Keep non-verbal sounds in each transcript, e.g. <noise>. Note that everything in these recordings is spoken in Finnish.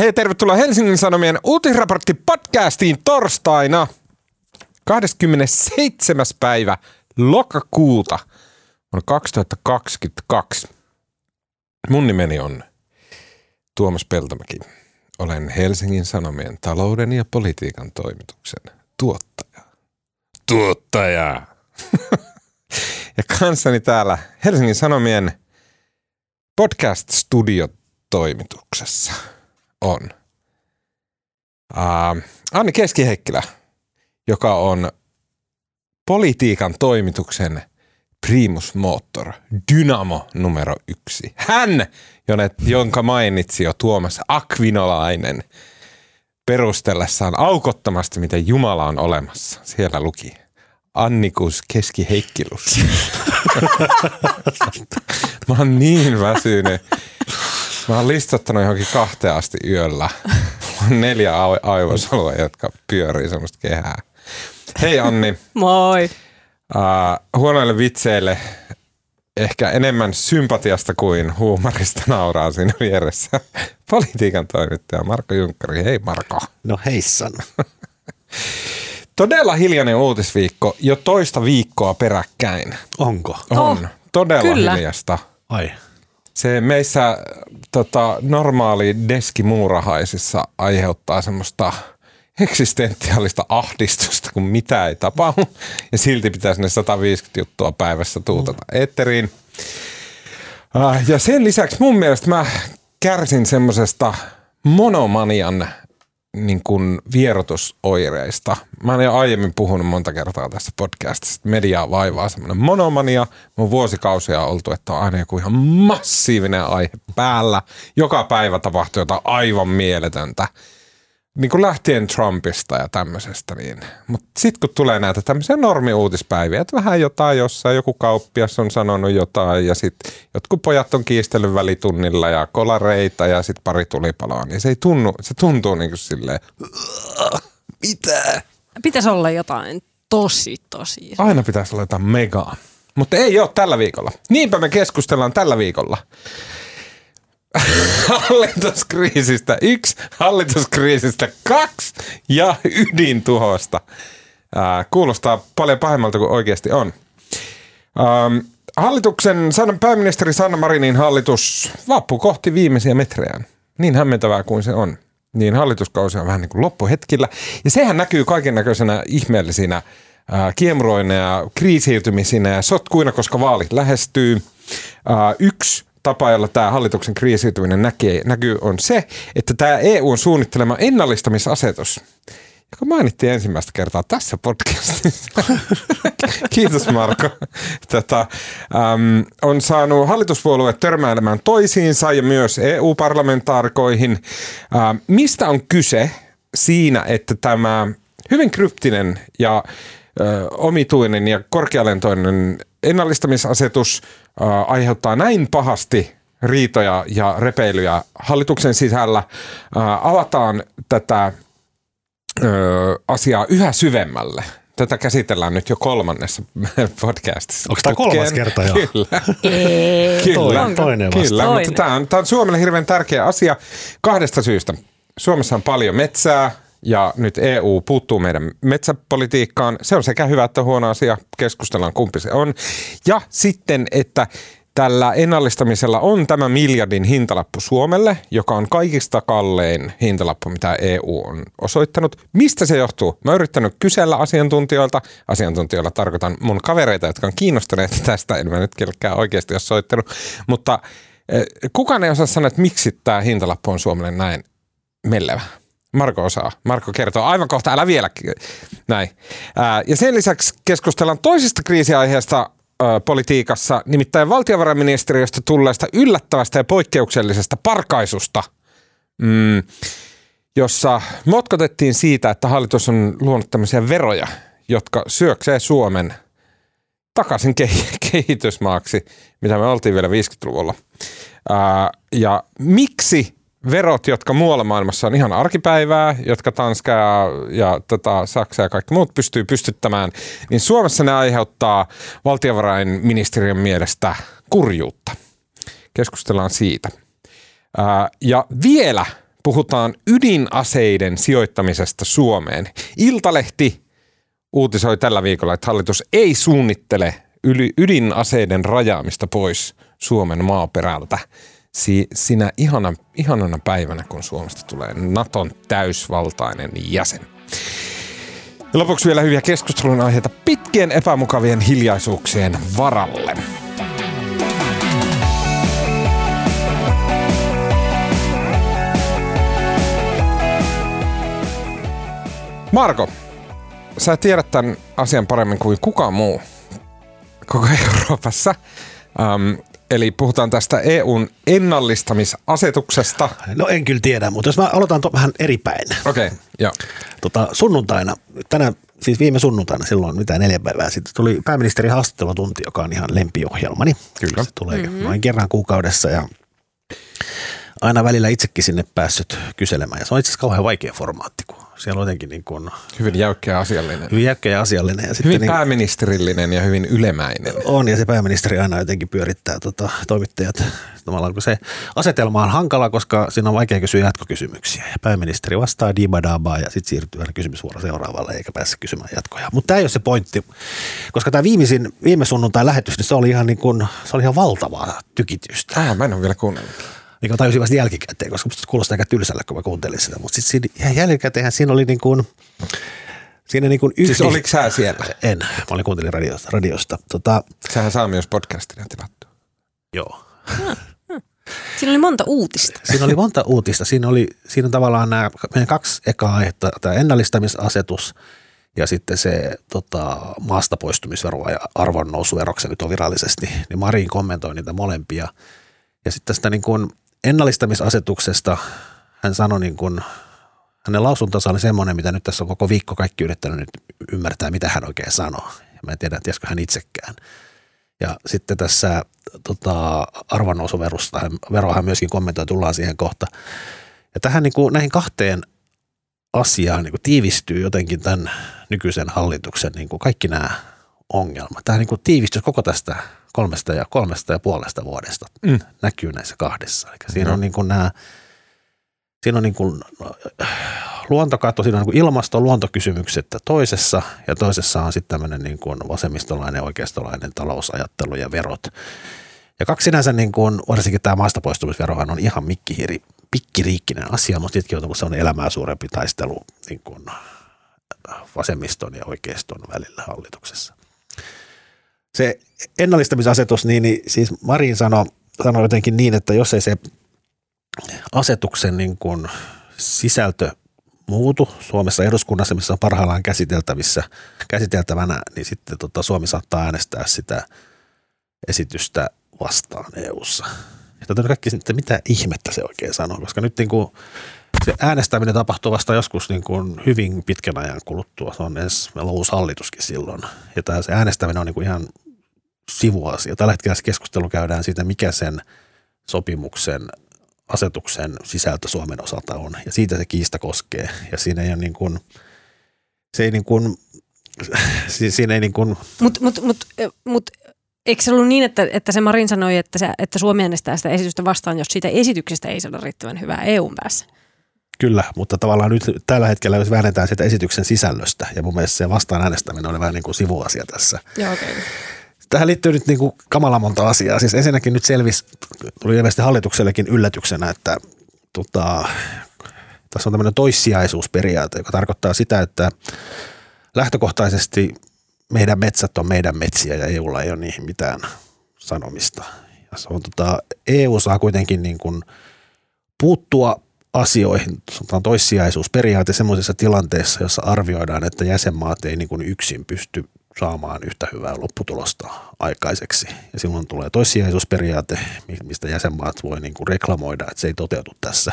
Hei, tervetuloa Helsingin Sanomien uutisraportti podcastiin torstaina 27. päivä lokakuuta vuonna 2022. Mun nimeni on Tuomas Peltomäki. Olen Helsingin Sanomien talouden ja politiikan toimituksen tuottaja. Tuottaja! <laughs> ja kanssani täällä Helsingin Sanomien podcast-studiotoimituksessa on uh, Anni Keskiheikkilä, joka on politiikan toimituksen primus motor, dynamo numero yksi. Hän, jonka mainitsi jo Tuomas Akvinolainen perustellessaan aukottomasti, miten Jumala on olemassa. Siellä luki Annikus Keskiheikkilus. <laughs> Mä oon niin väsynyt. Mä oon listottanut johonkin kahteen asti yöllä. on neljä aivosolua, jotka pyörii semmoista kehää. Hei Anni. Moi. Uh, huonoille vitseille ehkä enemmän sympatiasta kuin huumorista nauraa siinä vieressä. Politiikan toimittaja Marko Junkkari. Hei Marko. No heissan. Todella hiljainen uutisviikko jo toista viikkoa peräkkäin. Onko? On. Oh, Todella kyllä. hiljasta. Ai. Se meissä tota, normaali deskimuurahaisissa aiheuttaa semmoista eksistentiaalista ahdistusta, kun mitä ei tapahdu. Ja silti pitäisi ne 150 juttua päivässä tuutata mm. etteriin. Uh, ja sen lisäksi mun mielestä mä kärsin semmoisesta monomanian niin kuin vierotusoireista. Mä olen jo aiemmin puhunut monta kertaa tässä podcastissa, että mediaa vaivaa semmoinen monomania. Mun vuosikausia on oltu, että on aina joku ihan massiivinen aihe päällä. Joka päivä tapahtuu jotain aivan mieletöntä niin kuin lähtien Trumpista ja tämmöisestä. Niin. Mutta sitten kun tulee näitä tämmöisiä normiuutispäiviä, että vähän jotain jossain, joku kauppias on sanonut jotain ja sitten jotkut pojat on kiistellyt välitunnilla ja kolareita ja sitten pari tulipaloa, niin se ei tunnu, se tuntuu niin kuin silleen, mitä? Pitäisi olla jotain tosi, tosi. Aina pitäisi olla jotain megaa. Mutta ei ole tällä viikolla. Niinpä me keskustellaan tällä viikolla <laughs> hallituskriisistä yksi, hallituskriisistä kaksi ja ydintuhosta. Ää, kuulostaa paljon pahemmalta kuin oikeasti on. Ähm, hallituksen, pääministeri Sanna Marinin hallitus vappu kohti viimeisiä metrejään. Niin hämmentävää kuin se on. Niin hallituskausi on vähän niin kuin loppuhetkillä. Ja sehän näkyy kaiken näköisenä ihmeellisinä ää, kiemuroina ja kriisiytymisinä ja sotkuina, koska vaalit lähestyy. Ää, yksi tapa, jolla tämä hallituksen kriisiytyminen näkee, näkyy, on se, että tämä EUn suunnittelema ennallistamisasetus, joka mainittiin ensimmäistä kertaa tässä podcastissa. <laughs> Kiitos Marko. Tätä, äm, on saanut hallituspuolueet törmäilemään toisiinsa ja myös EU-parlamentaarikoihin. Mistä on kyse siinä, että tämä hyvin kryptinen ja ö, omituinen ja korkealentoinen ennallistamisasetus aiheuttaa näin pahasti riitoja ja repeilyjä hallituksen sisällä. Avataan tätä asiaa yhä syvemmälle. Tätä käsitellään nyt jo kolmannessa <laughs> podcastissa. Onko tämä kolmas kerta jo? Kyllä. kyllä. Toinen vasta. Kyllä, mutta tämä on, tämä on Suomelle hirveän tärkeä asia kahdesta syystä. Suomessa on paljon metsää, ja nyt EU puuttuu meidän metsäpolitiikkaan. Se on sekä hyvä että huono asia. Keskustellaan kumpi se on. Ja sitten, että tällä ennallistamisella on tämä miljardin hintalappu Suomelle, joka on kaikista kallein hintalappu, mitä EU on osoittanut. Mistä se johtuu? Mä oon yrittänyt kysellä asiantuntijoilta. Asiantuntijoilla tarkoitan mun kavereita, jotka on kiinnostuneet tästä. En mä nyt kelkään oikeasti ole soittanut. Mutta eh, kukaan ei osaa sanoa, että miksi tämä hintalappu on Suomelle näin mellevä. Marko osaa. Marko kertoo aivan kohta, älä vielä. Näin. Ja sen lisäksi keskustellaan toisesta kriisiaiheesta politiikassa, nimittäin valtiovarainministeriöstä tulleesta yllättävästä ja poikkeuksellisesta parkaisusta, mm, jossa motkotettiin siitä, että hallitus on luonut tämmöisiä veroja, jotka syöksee Suomen takaisin <laughs> kehitysmaaksi, mitä me oltiin vielä 50-luvulla. Ää, ja miksi verot, jotka muualla maailmassa on ihan arkipäivää, jotka Tanska ja, ja tota, Saksa ja kaikki muut pystyy pystyttämään, niin Suomessa ne aiheuttaa valtiovarainministeriön mielestä kurjuutta. Keskustellaan siitä. Ää, ja vielä puhutaan ydinaseiden sijoittamisesta Suomeen. Iltalehti uutisoi tällä viikolla, että hallitus ei suunnittele ydinaseiden rajaamista pois Suomen maaperältä si- sinä ihana, ihanana päivänä, kun Suomesta tulee Naton täysvaltainen jäsen. Ja lopuksi vielä hyviä keskustelun aiheita pitkien epämukavien hiljaisuuksien varalle. Marko, sä tiedät tämän asian paremmin kuin kukaan muu koko Euroopassa. Um, eli puhutaan tästä EUn ennallistamisasetuksesta. No en kyllä tiedä, mutta jos mä aloitan to- vähän eri päin. Okei, okay, joo. Tota, sunnuntaina, tänä, siis viime sunnuntaina silloin, mitä neljä päivää sitten, tuli pääministeri haastattelutunti, joka on ihan lempiohjelmani. Kyllä. Se tulee mm-hmm. noin kerran kuukaudessa ja aina välillä itsekin sinne päässyt kyselemään. Ja se on itse asiassa kauhean vaikea formaatti, kun siellä on jotenkin niin kuin, Hyvin jäykkä ja asiallinen. Hyvin jäykkä ja asiallinen. Ja hyvin niin, pääministerillinen ja hyvin ylemäinen. On ja se pääministeri aina jotenkin pyörittää tota, toimittajat. Tavallaan kun se asetelma on hankala, koska siinä on vaikea kysyä jatkokysymyksiä. Ja pääministeri vastaa dibadabaa ja sitten siirtyy aina kysymysvuoro seuraavalle eikä pääse kysymään jatkoja. Mutta tämä ei ole se pointti, koska tämä viimeisin, viime sunnuntai lähetys, niin se oli ihan, niin kuin, se oli ihan valtavaa tykitystä. Ah, mä en ole vielä kuunnellut niin tajusin vasta jälkikäteen, koska musta kuulostaa aika tylsällä, kun mä kuuntelin sitä. Mutta sitten siinä jälkikäteen siinä oli niin kuin, siinä niin kuin yhdi... Siis oliko sä siellä? En, mä olin kuuntelin radiosta. radiosta. Tota... Sähän saa myös podcastina tilattu. Joo. Siinä oli monta uutista. Siinä oli monta uutista. Siinä oli siinä on tavallaan nämä meidän kaksi ekaa aihetta, tämä ennallistamisasetus ja sitten se tota, maasta poistumisvero ja arvonnousuvero, se nyt on virallisesti, niin Marin kommentoi niitä molempia. Ja sitten tästä niin kuin ennallistamisasetuksesta hän sanoi niin kuin, hänen lausuntonsa oli semmoinen, mitä nyt tässä on koko viikko kaikki yrittänyt nyt ymmärtää, mitä hän oikein sanoo. Ja mä en tiedä, tiesikö hän itsekään. Ja sitten tässä tota, arvonnousuverosta, hän myöskin kommentoi, tullaan siihen kohta. Ja tähän niin kuin, näihin kahteen asiaan niin kuin tiivistyy jotenkin tämän nykyisen hallituksen niin kuin kaikki nämä ongelmat. Tämä niin kuin tiivistyy koko tästä kolmesta ja kolmesta ja puolesta vuodesta mm. näkyy näissä kahdessa. Eli siinä no. on niin kuin nämä, siinä on niin kuin luontokato, siinä on niin kuin ilmasto- luontokysymykset toisessa ja toisessa on sitten tämmöinen niin kuin vasemmistolainen, oikeistolainen talousajattelu ja verot. Ja kaksi sinänsä, niin kuin, varsinkin tämä maastapoistumisverohan on ihan mikkihiri, pikkiriikkinen asia, mutta sittenkin on sellainen elämää suurempi taistelu niin kuin vasemmiston ja oikeiston välillä hallituksessa se ennallistamisasetus, niin, niin siis Marin sanoi sano jotenkin niin, että jos ei se asetuksen niin kuin sisältö muutu Suomessa eduskunnassa, missä on parhaillaan käsiteltävissä, käsiteltävänä, niin sitten tota, Suomi saattaa äänestää sitä esitystä vastaan EU-ssa. Ja kaikki, että mitä ihmettä se oikein sanoo, koska nyt niin kuin se äänestäminen tapahtuu vasta joskus niin kuin hyvin pitkän ajan kuluttua. Se on edes, meillä on uusi hallituskin silloin. Ja tämä, se äänestäminen on niin kuin ihan sivuasia. Tällä hetkellä se keskustelu käydään siitä, mikä sen sopimuksen asetuksen sisältö Suomen osalta on. Ja siitä se kiista koskee. Ja siinä ei ole niin kuin, se ei niin kuin, <laughs> siinä ei niin kuin... Mutta mut, mut, mut, eikö se ollut niin, että, että se Marin sanoi, että, se, että Suomi äänestää sitä esitystä vastaan, jos siitä esityksestä ei saada riittävän hyvää EUn päässä? Kyllä, mutta tavallaan nyt tällä hetkellä, jos väännetään sitä esityksen sisällöstä, ja mun mielestä se vastaan äänestäminen on vähän niin kuin sivuasia tässä. Joo, okay. Tähän liittyy nyt niin kuin kamala monta asiaa. Siis ensinnäkin nyt selvisi, tuli ilmeisesti hallituksellekin yllätyksenä, että tota, tässä on tämmöinen toissijaisuusperiaate, joka tarkoittaa sitä, että lähtökohtaisesti meidän metsät on meidän metsiä ja EUlla ei ole niihin mitään sanomista. Ja se on, tota, EU saa kuitenkin niin kuin puuttua asioihin, sanotaan toissijaisuusperiaate semmoisessa tilanteessa, jossa arvioidaan, että jäsenmaat ei niin kuin yksin pysty saamaan yhtä hyvää lopputulosta aikaiseksi. Ja silloin tulee toissijaisuusperiaate, mistä jäsenmaat voi niin kuin reklamoida, että se ei toteutu tässä.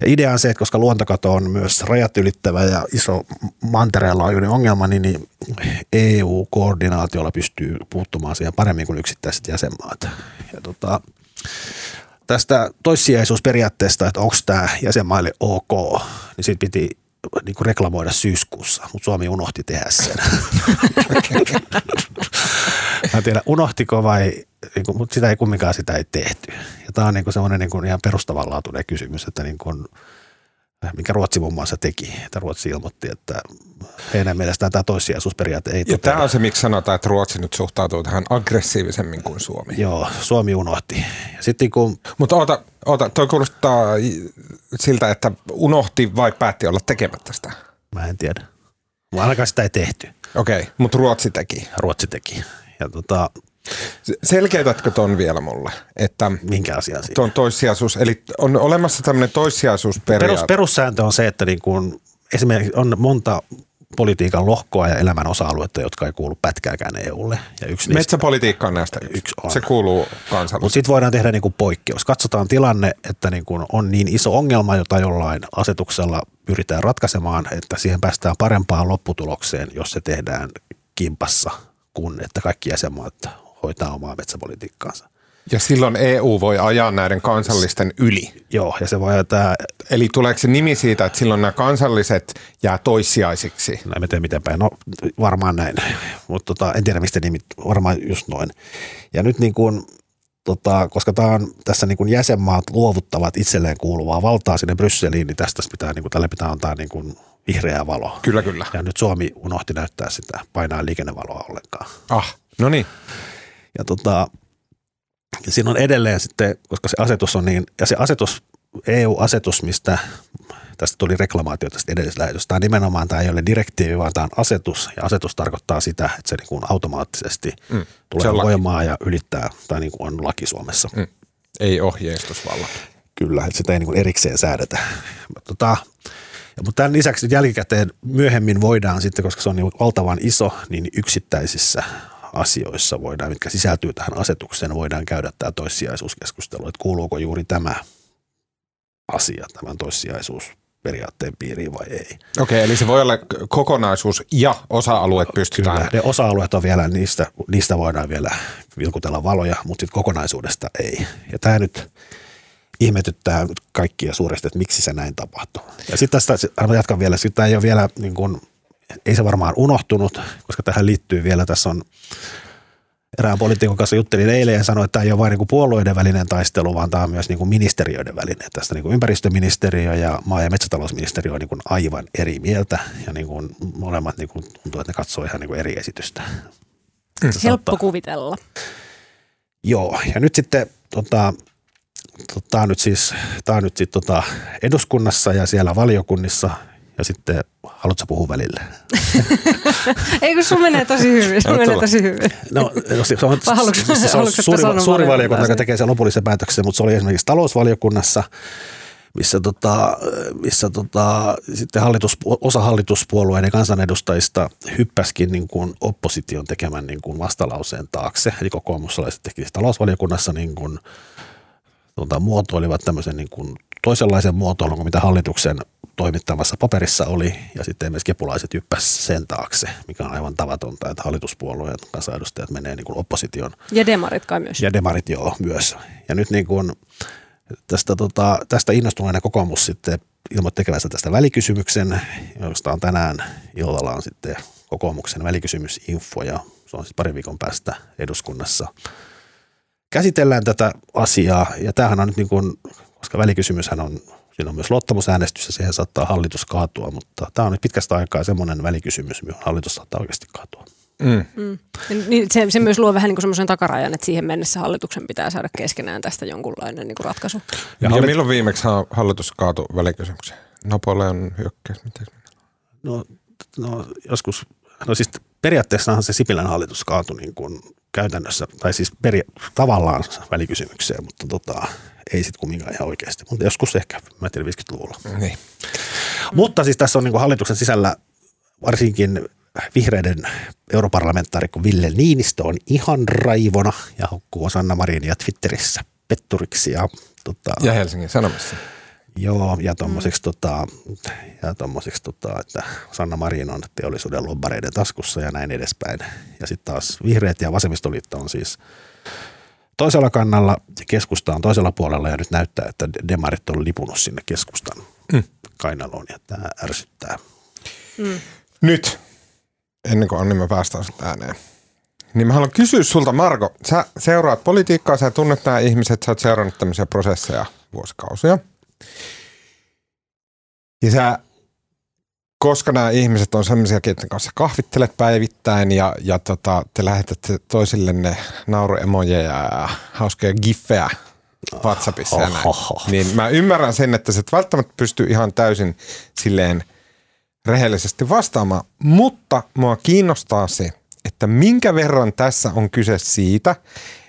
Ja idea on se, että koska luontokato on myös rajat ylittävä ja iso mantereenlaajuinen ongelma, niin EU-koordinaatiolla pystyy puuttumaan siihen paremmin kuin yksittäiset jäsenmaat. Ja tota, tästä toissijaisuusperiaatteesta, että onko tämä jäsenmaille ok, niin siitä piti niin kuin reklamoida syyskuussa, mutta Suomi unohti tehdä sen. <laughs> Mä en tiedä, unohtiko vai niin kuin, mutta sitä ei kumminkaan sitä ei tehty. Ja tämä on niin kuin semmoinen niin kuin ihan perustavanlaatuinen kysymys, että niin kuin, mikä Ruotsi muun muassa teki. Että Ruotsi ilmoitti, että heidän mielestään tämä toissijaisuusperiaate ei Ja tämä on se, miksi sanotaan, että Ruotsi nyt suhtautuu tähän aggressiivisemmin kuin Suomi. Joo, Suomi unohti. Sitten kun Mutta oota, oota, toi kuulostaa siltä, että unohti vai päätti olla tekemättä sitä. Mä en tiedä. Ainakaan sitä ei tehty. Okei, okay, mutta Ruotsi teki. Ruotsi teki. Ja tota, Selkeytätkö ton vielä mulle, että minkä asian siinä? tuon toissijaisuus, eli on olemassa tämmöinen toissijaisuusperiaate. Perus, perussääntö on se, että niin kun esimerkiksi on monta politiikan lohkoa ja elämän osa-aluetta, jotka ei kuulu pätkääkään EUlle. Ja yksi Metsäpolitiikka on näistä yksi. Yksi on. Se kuuluu mutta kansalliseen. sitten voidaan tehdä niin kuin poikkeus. Katsotaan tilanne, että niin kuin on niin iso ongelma, jota jollain asetuksella pyritään ratkaisemaan, että siihen päästään parempaan lopputulokseen, jos se tehdään kimpassa, kun että kaikki jäsenmaat hoitaa omaa metsäpolitiikkaansa. Ja silloin EU voi ajaa näiden kansallisten yli. Joo, ja se voi tämä, Eli tuleeko se nimi siitä, että silloin nämä kansalliset jää toissijaisiksi? no en tiedä miten päin, no varmaan näin, mutta tota, en tiedä mistä nimit, varmaan just noin. Ja nyt niin kuin, tota, koska tämä on, tässä niin kuin jäsenmaat luovuttavat itselleen kuuluvaa valtaa sinne Brysseliin, niin tästä pitää, niin kuin, tälle pitää antaa niin kuin vihreää valoa. Kyllä, kyllä. Ja nyt Suomi unohti näyttää sitä painaa liikennevaloa ollenkaan. Ah, no niin. Ja tota, ja siinä on edelleen sitten, koska se asetus on niin, ja se asetus, EU-asetus, mistä tästä tuli reklamaatio tästä edellisessä lähetystä. Tämä nimenomaan tämä ei ole direktiivi, vaan tämä on asetus. Ja asetus tarkoittaa sitä, että se niin kuin automaattisesti mm, tulee voimaan ja ylittää, tai niin kuin on laki Suomessa. Mm. Ei ohjeistusvalla. Kyllä, että sitä ei niin kuin erikseen säädetä. Mutta Tota, ja, mutta tämän lisäksi jälkikäteen myöhemmin voidaan sitten, koska se on niin valtavan iso, niin yksittäisissä asioissa voidaan, mitkä sisältyy tähän asetukseen, voidaan käydä tämä toissijaisuuskeskustelu, että kuuluuko juuri tämä asia tämän toissijaisuusperiaatteen piiriin vai ei. Okei, eli se voi olla kokonaisuus ja osa-alueet pystytään. Kyllä, ne osa-alueet on vielä, niistä, niistä voidaan vielä vilkutella valoja, mutta sitten kokonaisuudesta ei. Ja tämä nyt ihmetyttää kaikkia suuresti, että miksi se näin tapahtuu. Ja sitten tästä, jatkan vielä, sitten tämä ei ole vielä, niin kuin, ei se varmaan unohtunut, koska tähän liittyy vielä, tässä on erään poliitikon kanssa juttelin eilen ja sanoin, että tämä ei ole vain niin kuin puolueiden välinen taistelu, vaan tämä on myös niin kuin ministeriöiden välinen. Tästä niin kuin ympäristöministeriö ja maa- ja metsätalousministeriö on niin kuin aivan eri mieltä ja niin kuin molemmat niin kuin tuntuu, että ne katsoo ihan niin kuin eri esitystä. Helppo kuvitella. Joo, ja nyt sitten tota, tämä on nyt siis, tää on nyt sit, tota, eduskunnassa ja siellä valiokunnissa ja sitten haluatko puhua välillä? <laughs> Ei kun sun menee tosi hyvin, sun menee tosi hyvin. No, se, se on, haluatko- se on suuri, suuri valiokunta, joka tekee sen lopullisen päätöksen, mutta se oli esimerkiksi talousvaliokunnassa, missä, tota, missä tota, sitten hallitus, osa hallituspuolueiden kansanedustajista hyppäskin niin kuin opposition tekemän niin kuin vastalauseen taakse. Eli kokoomuslaiset teki talousvaliokunnassa niin kuin, tota, muotoilivat tämmöisen niin kuin toisenlaisen muotoilun kuin mitä hallituksen toimittamassa paperissa oli, ja sitten myös kepulaiset hyppäs sen taakse, mikä on aivan tavatonta, että hallituspuolueen kansanedustajat menee niin kuin opposition Ja demarit kai myös. ja demarit joo myös. Ja nyt niin kuin tästä, tota, tästä innostuneena kokoomus sitten ilmoitti tekevänsä tästä välikysymyksen, josta on tänään illalla on sitten kokoomuksen välikysymysinfo ja se on sitten parin viikon päästä eduskunnassa. Käsitellään tätä asiaa ja tämähän on nyt niin kuin, koska välikysymyshän on, siinä on myös luottamusäänestys ja siihen saattaa hallitus kaatua, mutta tämä on nyt pitkästä aikaa semmoinen välikysymys, johon hallitus saattaa oikeasti kaatua. Mm. Mm. Niin se, se myös luo vähän niin semmoisen takarajan, että siihen mennessä hallituksen pitää saada keskenään tästä jonkunlainen niin kuin ratkaisu. Ja, Ja hallit- milloin viimeksi ha- hallitus kaatui välikysymykseen? Napoleon hyökkäys, miten? No, no joskus, no siis periaatteessahan se Sipilän hallitus kaatui niin kuin käytännössä, tai siis peri, tavallaan välikysymykseen, mutta tota, ei sitten kumminkaan ihan oikeasti. Mutta joskus ehkä, mä tiedän 50-luvulla. Niin. Mutta siis tässä on niin hallituksen sisällä varsinkin vihreiden europarlamentaarikko Ville Niinistö on ihan raivona ja hukkuu Sanna Marinia Twitterissä petturiksi ja tota, Ja Helsingin Sanomissa. Joo, ja tuommoiseksi, tota, ja tommoseksi tota, että Sanna Marin on teollisuuden lobbareiden taskussa ja näin edespäin. Ja sitten taas vihreät ja vasemmistoliitto on siis toisella kannalla ja keskusta on toisella puolella ja nyt näyttää, että demarit on lipunut sinne keskustan Mm. kainaloon ja tämä ärsyttää. Mm. Nyt, ennen kuin Anni me päästään sitten ääneen, Niin mä haluan kysyä sulta, Marko. Sä seuraat politiikkaa, sä tunnet nämä ihmiset, sä oot seurannut tämmöisiä prosesseja vuosikausia. Ja sä, koska nämä ihmiset on sellaisia, keiden kanssa kahvittelet päivittäin ja, ja tota, te lähetätte toisillenne nauruemojeja ja hauskoja giffejä WhatsAppissa ja näin, niin mä ymmärrän sen, että sä et välttämättä pysty ihan täysin silleen rehellisesti vastaamaan, mutta mua kiinnostaa se, että minkä verran tässä on kyse siitä,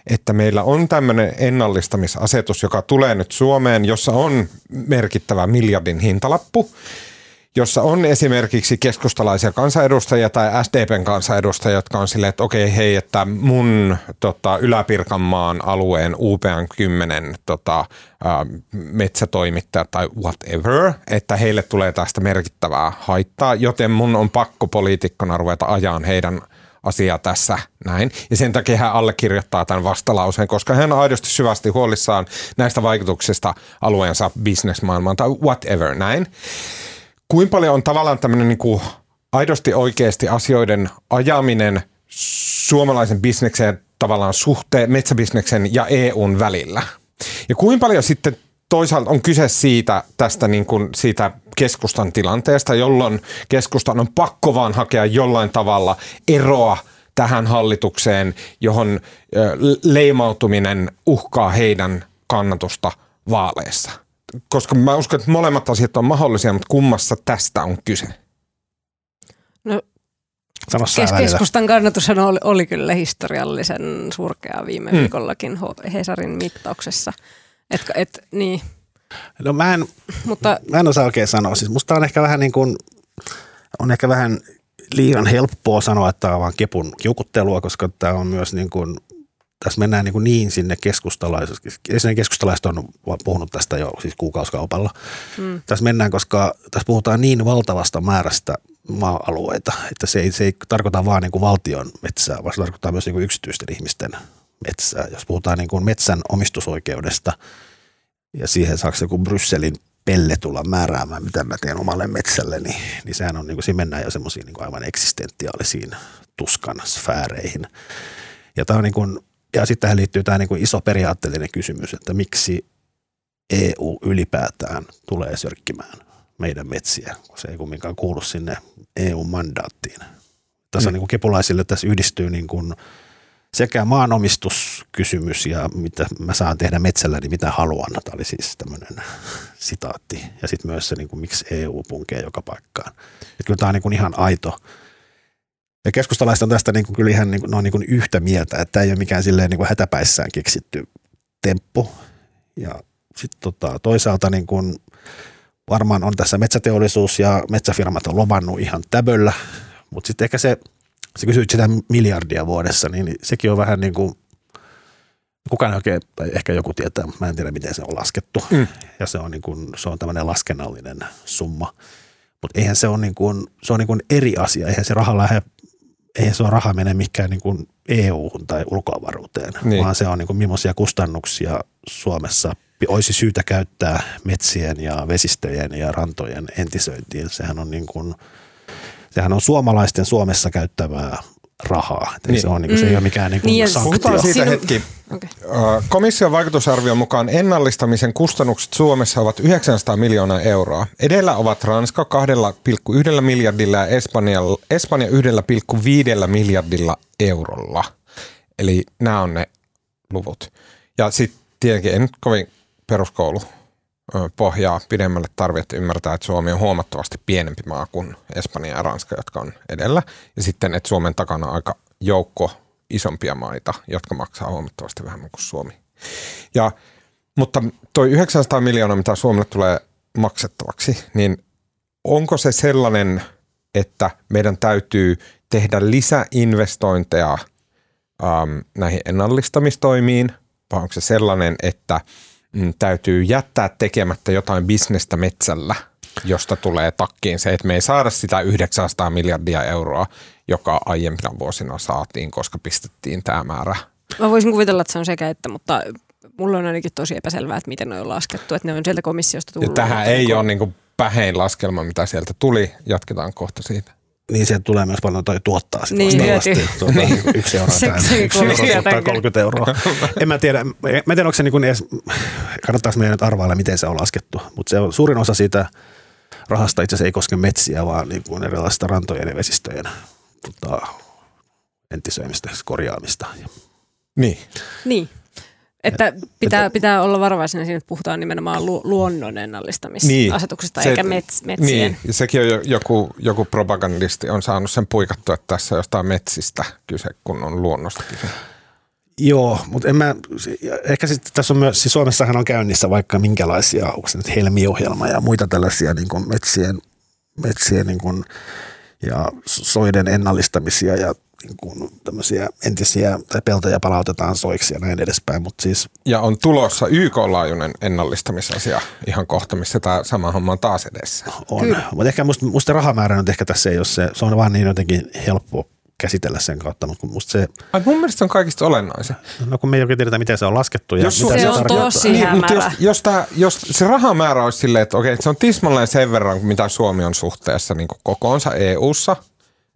että meillä on tämmöinen ennallistamisasetus, joka tulee nyt Suomeen, jossa on merkittävä miljardin hintalappu, jossa on esimerkiksi keskustalaisia kansanedustajia tai SDPn kansanedustajia, jotka on silleen, että okei hei, että mun tota, Ylä-Pirkanmaan alueen UPN 10 tota, metsätoimittaja tai whatever, että heille tulee tästä merkittävää haittaa, joten mun on pakko poliitikkona ruveta ajaan heidän asiaa tässä näin. Ja sen takia hän allekirjoittaa tämän vastalauseen, koska hän on aidosti syvästi huolissaan näistä vaikutuksista alueensa bisnesmaailmaan tai whatever näin kuinka paljon on tavallaan tämmöinen niin kuin aidosti oikeasti asioiden ajaminen suomalaisen bisneksen tavallaan suhteen metsäbisneksen ja EUn välillä? Ja kuinka paljon sitten toisaalta on kyse siitä, tästä niin kuin siitä keskustan tilanteesta, jolloin keskustan on pakko vaan hakea jollain tavalla eroa tähän hallitukseen, johon leimautuminen uhkaa heidän kannatusta vaaleissa – koska mä uskon, että molemmat asiat on mahdollisia, mutta kummassa tästä on kyse? No, kes- keskustan kannatushan oli, oli kyllä historiallisen surkea viime Mm. viikollakin Hesarin mittauksessa. Et, et, niin, No mä en, mutta mä en osaa oikein sanoa. Siis musta on ehkä vähän niin kuin, on ehkä vähän liian helppoa sanoa, että tämä on vaan kepun kiukuttelua, koska tämä on myös niin kuin, tässä mennään niin, kuin niin sinne keskustalaiset. Ensinnäkin keskustalaiset on puhunut tästä jo siis kuukausikaupalla. mm, Tässä mennään, koska tässä puhutaan niin valtavasta määrästä maa-alueita, että se ei, se ei tarkoita vaan niin kuin valtion metsää, vaan se tarkoittaa myös niin kuin yksityisten ihmisten metsää. Jos puhutaan niin kuin metsän omistusoikeudesta ja siihen saako joku Brysselin pelle tulla määräämään, mitä mä teen omalle metsälle, niin, niin sehän on, niin kuin, siinä mennään jo semmoisiin niin aivan eksistentiaalisiin tuskan sfääreihin. Ja, tämä on niin kuin, ja sitten tähän liittyy tämä niin kuin iso periaatteellinen kysymys, että miksi EU ylipäätään tulee sörkkimään meidän metsiä, kun se ei kumminkaan kuulu sinne EU-mandaattiin. Tässä mm. niin kuin kepulaisille tässä yhdistyy niin kuin sekä maanomistuskysymys ja mitä mä saan tehdä metsällä, niin mitä haluan. Tämä oli siis tämmöinen sitaatti. Ja sitten myös se, niin kuin, miksi EU punkee joka paikkaan. Että kyllä tämä on niin kuin ihan aito. Ja keskustalaiset on tästä niin kuin kyllä ihan niin kuin, ne on niin kuin yhtä mieltä, että tämä ei ole mikään silleen niin kuin hätäpäissään keksitty temppu. Ja sitten tota, toisaalta niin kuin varmaan on tässä metsäteollisuus ja metsäfirmat on lomannut ihan täböllä, mutta sitten ehkä se, se kysyit sitä miljardia vuodessa, niin sekin on vähän niin kuin, kukaan ei oikein, tai ehkä joku tietää, mutta mä en tiedä miten se on laskettu. Mm. Ja se on, niin kuin, se on tämmöinen laskennallinen summa. Mutta eihän se ole, niin kuin, se on niin kuin eri asia, eihän se raha lähde, eihän se ole raha mene mikään niin kuin EU-hun tai ulkoavaruuteen, niin. vaan se on niin kuin millaisia kustannuksia Suomessa olisi syytä käyttää metsien ja vesistöjen ja rantojen entisöintiin. Sehän on, niin kuin, sehän on suomalaisten Suomessa käyttämää rahaa. Et Niin. Se, on, niin kuin, se ei ole mikään niin kuin Niin ja sanktio. Puhutaan siitä Sinun- hetki. okay. Komission vaikutusarvion mukaan ennallistamisen kustannukset Suomessa ovat 900 miljoonaa euroa. Edellä ovat Ranska 2,1 miljardilla ja Espanja, Espanja 1,5 miljardilla eurolla. Eli nämä on ne luvut. Ja sitten tietenkin en nyt kovin peruskoulu pohjaa pidemmälle tarvitse ymmärtää, että Suomi on huomattavasti pienempi maa kuin Espanja ja Ranska, jotka on edellä. Ja sitten, että Suomen takana on aika joukko isompia maita, jotka maksaa huomattavasti vähemmän kuin Suomi. Ja, mutta toi 900 miljoonaa, mitä Suomelle tulee maksettavaksi, niin onko se sellainen, että meidän täytyy tehdä lisäinvestointeja näihin ennallistamistoimiin, vai onko se sellainen, että täytyy jättää tekemättä jotain bisnestä metsällä, josta tulee takkiin se, että me ei saada sitä 900 miljardia euroa, joka aiempina vuosina saatiin, koska pistettiin tämä määrä. Mä voisin kuvitella, että se on sekä että, mutta mulla on ainakin tosi epäselvää, että miten ne on laskettu, että ne on sieltä komissiosta Ja tullut. tähän Mutta ei niinku- ole niin pähein laskelma, mitä sieltä tuli. Jatketaan kohta siitä. Niin sieltä tulee myös paljon toi tuottaa sitä Niin, vastaavasti. Tuota, Niin. Yksi euro tai yksi euro tuottaa jotenkin. 30 euroa. En mä tiedä, mä en tiedä onko se niin kuin edes, kannattaako meidän nyt arvailla, miten se on laskettu. Mutta se on suurin osa siitä rahasta itse asiassa ei koske metsiä, vaan niin kuin erilaisista rantojen ja vesistöjen tota, entisöimistä, korjaamista. Niin. Niin. Että pitää, pitää olla varovaisena siinä, että puhutaan nimenomaan lu- luonnon ennallistamisasetuksesta, Se- eikä mets, metsien. Niin, ja sekin on jo, joku, joku propagandisti on saanut sen puikattua, että tässä on jostain metsistä kyse, kun on luonnosta kyse. Joo, mutta en mä, ehkä sitten tässä on myös, siis Suomessahan on käynnissä vaikka minkälaisia, onko se nyt helmiohjelma ja muita tällaisia niin kuin metsien, metsien niin kuin, ja soiden ennallistamisia ja niin kuin tämmöisiä entisiä tai peltoja palautetaan soiksi ja näin edespäin, mutta siis Ja on tulossa YK-laajuinen ennallistamisasia ihan kohta, missä tämä sama homma on taas edessä. on. Mutta ehkä musta, musta rahamäärä nyt ehkä tässä ei ole se, se on vaan niin jotenkin helppo käsitellä sen kautta, mutta kun musta se, Ai mun mielestä se on kaikista olennaisin. no kun me ei oikein tiedetä, miten se on laskettu ja Jos mitä se se, on tarkoittaa. tosi- niin, mutta jos, jos, tää, jos se rahamäärä olisi silleen, että okei, että se on tismalleen sen verran, mitä Suomi on suhteessa niin kokoonsa EU-ssa,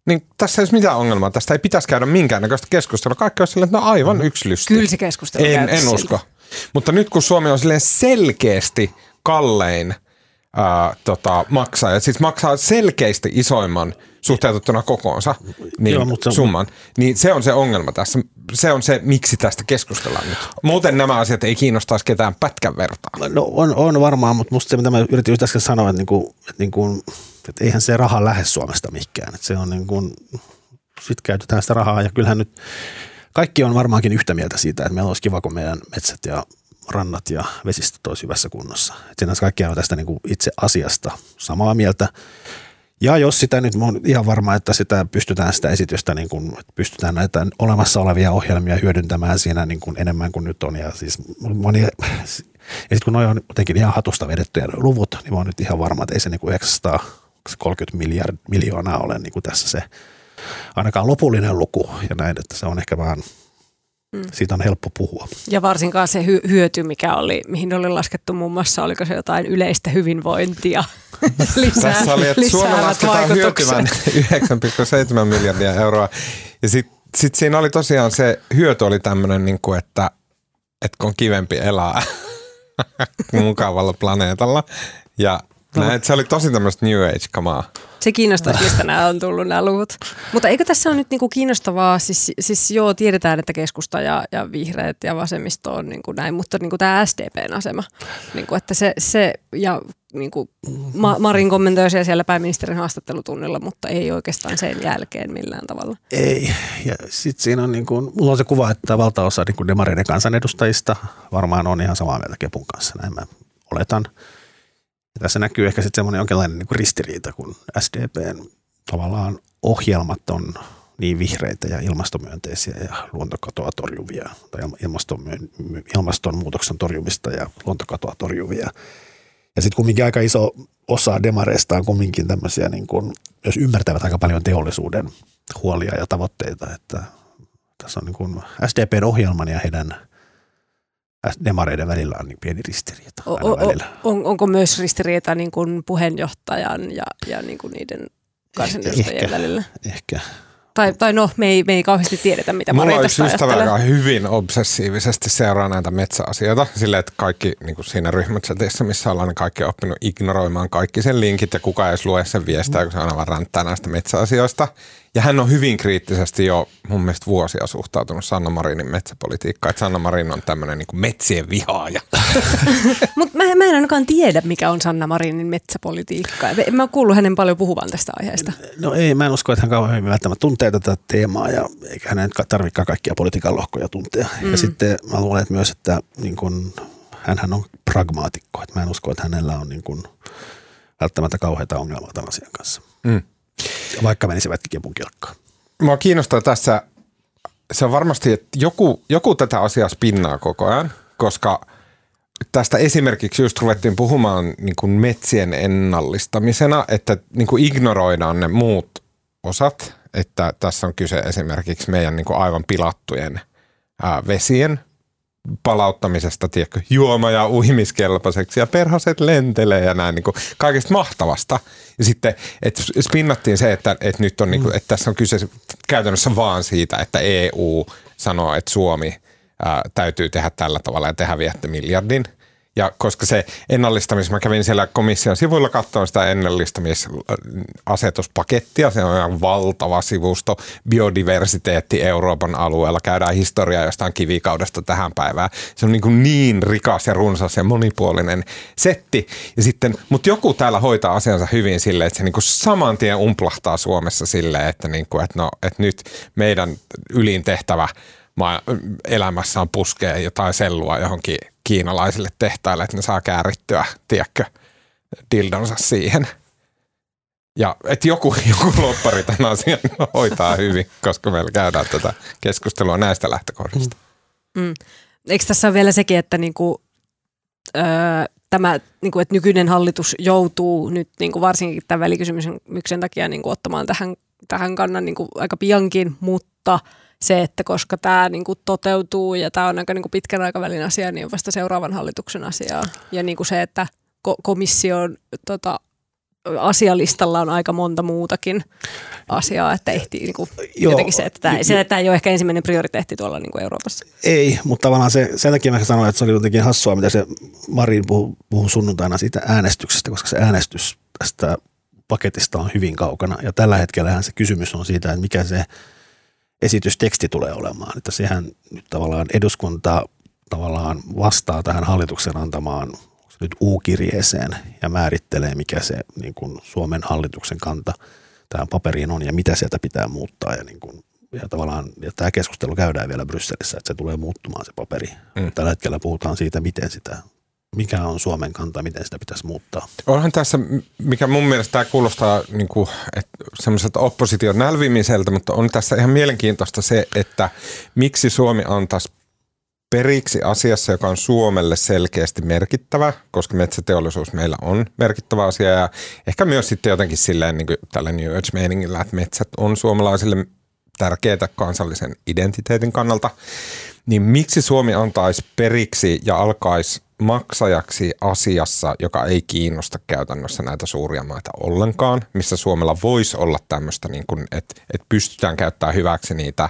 niin tässä ei olisi mitään ongelmaa. Tästä ei pitäisi käydä minkäännäköistä keskustelua. Kaikki olisi silleen, että no aivan yksi lysti. Kyllä se keskustelu En, en usko. Mutta nyt kun Suomi on silleen selkeästi kallein ää, tota, maksaja, siis maksaa selkeästi isoimman suhteutettuna kokoonsa niin Joo, mutta se on- summan, niin se on se ongelma tässä. Se on se, miksi tästä keskustellaan nyt. Muuten nämä asiat ei kiinnostaisi ketään pätkän vertaa. No on, on varmaan, mutta musta se, mitä mä yritin just äsken sanoa, että, niinku, että, niinku, että eihän se raha lähde Suomesta mikään. Että se on niin kuin, sit käytetään sitä rahaa ja kyllähän nyt kaikki on varmaankin yhtä mieltä siitä, että meillä olisi kiva, kun meidän metsät ja rannat ja vesistöt olisi hyvässä kunnossa. Että sinänsä kaikki on tästä niin kuin itse asiasta samaa mieltä. Ja jos sitä nyt, mä oon ihan varma, että sitä pystytään sitä esitystä, niin kuin, että pystytään näitä olemassa olevia ohjelmia hyödyntämään siinä niin kuin enemmän kuin nyt on. Ja, siis moni, ja sitten kun noi on jotenkin ihan hatusta vedettyjä luvut, niin mä oon nyt ihan varma, että ei se niin kuin 930 miljard, miljoonaa ole niin kuin tässä se ainakaan lopullinen luku ja näin, että se on ehkä vähän, mm. siitä on helppo puhua. Ja varsinkaan se hy- hyöty, mikä oli, mihin oli laskettu muun muassa, oliko se jotain yleistä hyvinvointia <laughs> lisää, Tässä oli, että Suomen lisäävät lasketaan hyötyvän 9,7 miljardia euroa. Ja sitten sit siinä oli tosiaan se hyöty oli tämmöinen, niin kuin, että, että kun on kivempi elää <laughs> mukavalla planeetalla. Ja No. näin, että se oli tosi tämmöistä New Age-kamaa. Se kiinnostaisi, mistä nämä on tullut nämä luvut. Mutta eikö tässä ole nyt niinku kiinnostavaa, siis, siis joo, tiedetään, että keskusta ja, ja vihreät ja vasemmisto on niinku näin, mutta niinku tämä SDPn asema, niinku, että se, se ja niinku, Ma- Marin kommentoi siellä pääministerin haastattelutunnilla, mutta ei oikeastaan sen jälkeen millään tavalla. Ei. Ja sitten siinä on niin kuin, mulla on se kuva, että valtaosa niin kuin demareiden kansanedustajista varmaan on ihan samaa mieltä Kepun kanssa, näin mä oletan. Ja tässä näkyy ehkä sitten semmoinen jonkinlainen niin kuin ristiriita, kun SDPn tavallaan ohjelmat on niin vihreitä ja ilmastomyönteisiä ja luontokatoa torjuvia tai ilmastonmuutoksen torjumista ja luontokatoa torjuvia. Ja sitten kumminkin aika iso osa demareista on kumminkin tämmöisiä, niin kuin, jos ymmärtävät aika paljon teollisuuden huolia ja tavoitteita, että tässä on niin kuin SDPn ohjelman ja heidän demareiden välillä on niin pieni ristiriita O- aina o- välillä. on, onko myös ristiriita niin kuin puheenjohtajan ja, ja niin kuin niiden kansanedustajien Ehkä. välillä? Ehkä. Tai, tai no, me ei, me ei kauheasti tiedetä, mitä Mulla on yksi ystävä, joka hyvin obsessiivisesti seuraa näitä metsäasioita. Silleen, että kaikki niin kuin siinä ryhmächatissa, missä ollaan, niin kaikki on oppinut ignoroimaan kaikki sen linkit ja kuka ei edes lue sen viestiä, kun se aina vaan ränttää näistä metsäasioista. Ja hän on hyvin kriittisesti jo mun mielestä vuosia suhtautunut Sanna Marinin metsäpolitiikkaan. Että Sanna Marin on tämmöinen niin metsien vihaaja. <laughs> Mutta mä, mä en ainakaan tiedä, mikä on Sanna Marinin metsäpolitiikka. En mä oon kuullut hänen paljon puhuvan tästä aiheesta. No ei, mä en usko, että hän kauhean hyvin välttämättä tuntee tätä teemaa ja eikä hänen tarvitsekaan kaikkia politiikan lohkoja tuntea. Mm. Ja sitten mä luulen että myös, että niin kun, hänhän on pragmaatikko. Että mä en usko, että hänellä on niin kun, välttämättä kauheita ongelmaa tämän asian kanssa. Mm. Vaikka menisivätkin kepun kelkkaan. Mua kiinnostaa tässä, se on varmasti, että joku, joku tätä asiaa spinnaa koko ajan, koska tästä esimerkiksi just ruvettiin puhumaan niin kuin metsien ennallistamisena, että niin kuin ignoroidaan ne muut osat, että tässä on kyse esimerkiksi meidän niin kuin aivan pilattujen ää, vesien palauttamisesta, tiedätkö, juoma- ja uimiskelpoiseksi ja perhaset lentelee ja näin niin kuin kaikesta mahtavasta. Ja sitten, että spinnattiin se, että, että nyt on niin kuin, että tässä on kyse käytännössä vaan siitä, että EU sanoo, että Suomi ää, täytyy tehdä tällä tavalla ja tehdä viette miljardin – ja koska se ennallistamis, mä kävin siellä komission sivuilla katsomaan sitä ennallistamisasetuspakettia, se on ihan valtava sivusto, biodiversiteetti Euroopan alueella, käydään historiaa jostain kivikaudesta tähän päivään. Se on niin, kuin niin rikas ja runsas ja monipuolinen setti. Ja sitten, mutta joku täällä hoitaa asiansa hyvin silleen, että se niin kuin saman tien umplahtaa Suomessa silleen, että, niin kuin, että, no, että nyt meidän ylin tehtävä elämässään puskee jotain sellua johonkin kiinalaisille tehtaille, että ne saa käärittyä, tiedätkö, dildonsa siihen. Ja että joku, <laughs> joku loppari tämän asian hoitaa hyvin, koska meillä käydään tätä keskustelua näistä lähtökohdista. Mm. mm. Eikö tässä ole vielä sekin, että niinku, öö, tämä, niinku, että nykyinen hallitus joutuu nyt niinku varsinkin tämän välikysymyksen takia niinku, ottamaan tähän, tähän kannan niinku, aika piankin, mutta – se, että koska tämä niin kuin toteutuu ja tämä on aika niin kuin pitkän aikavälin asia, niin on vasta seuraavan hallituksen asiaa. Ja niin kuin se, että ko- komission tota, asialistalla on aika monta muutakin asiaa, että ehtii niin kuin, jotenkin se, että tämä, se, että tämä ei ole ehkä ensimmäinen prioriteetti tuolla niin kuin Euroopassa. Ei, mutta tavallaan se, sen takia mä sanoin, että se oli jotenkin hassua, mitä se Marin puhui, puhui sunnuntaina siitä äänestyksestä, koska se äänestys tästä paketista on hyvin kaukana. Ja tällä hetkellä se kysymys on siitä, että mikä se esitysteksti tulee olemaan. Että sehän nyt tavallaan eduskunta tavallaan vastaa tähän hallituksen antamaan nyt U-kirjeeseen ja määrittelee, mikä se niin kuin Suomen hallituksen kanta tähän paperiin on ja mitä sieltä pitää muuttaa. Ja, niin kuin, ja tavallaan ja tämä keskustelu käydään vielä Brysselissä, että se tulee muuttumaan se paperi. Mm. Tällä hetkellä puhutaan siitä, miten sitä mikä on Suomen kanta, miten sitä pitäisi muuttaa? Onhan tässä, mikä mun mielestä tämä kuulostaa niin kuin, että semmoiselta opposition nälvimiseltä, mutta on tässä ihan mielenkiintoista se, että miksi Suomi antaisi periksi asiassa, joka on Suomelle selkeästi merkittävä, koska metsäteollisuus meillä on merkittävä asia ja ehkä myös sitten jotenkin silleen niin kuin tällä New Age-meiningillä, että metsät on suomalaisille tärkeitä kansallisen identiteetin kannalta, niin miksi Suomi antaisi periksi ja alkaisi maksajaksi asiassa, joka ei kiinnosta käytännössä näitä suuria maita ollenkaan, missä Suomella voisi olla tämmöistä, niin kuin, että, että pystytään käyttämään hyväksi niitä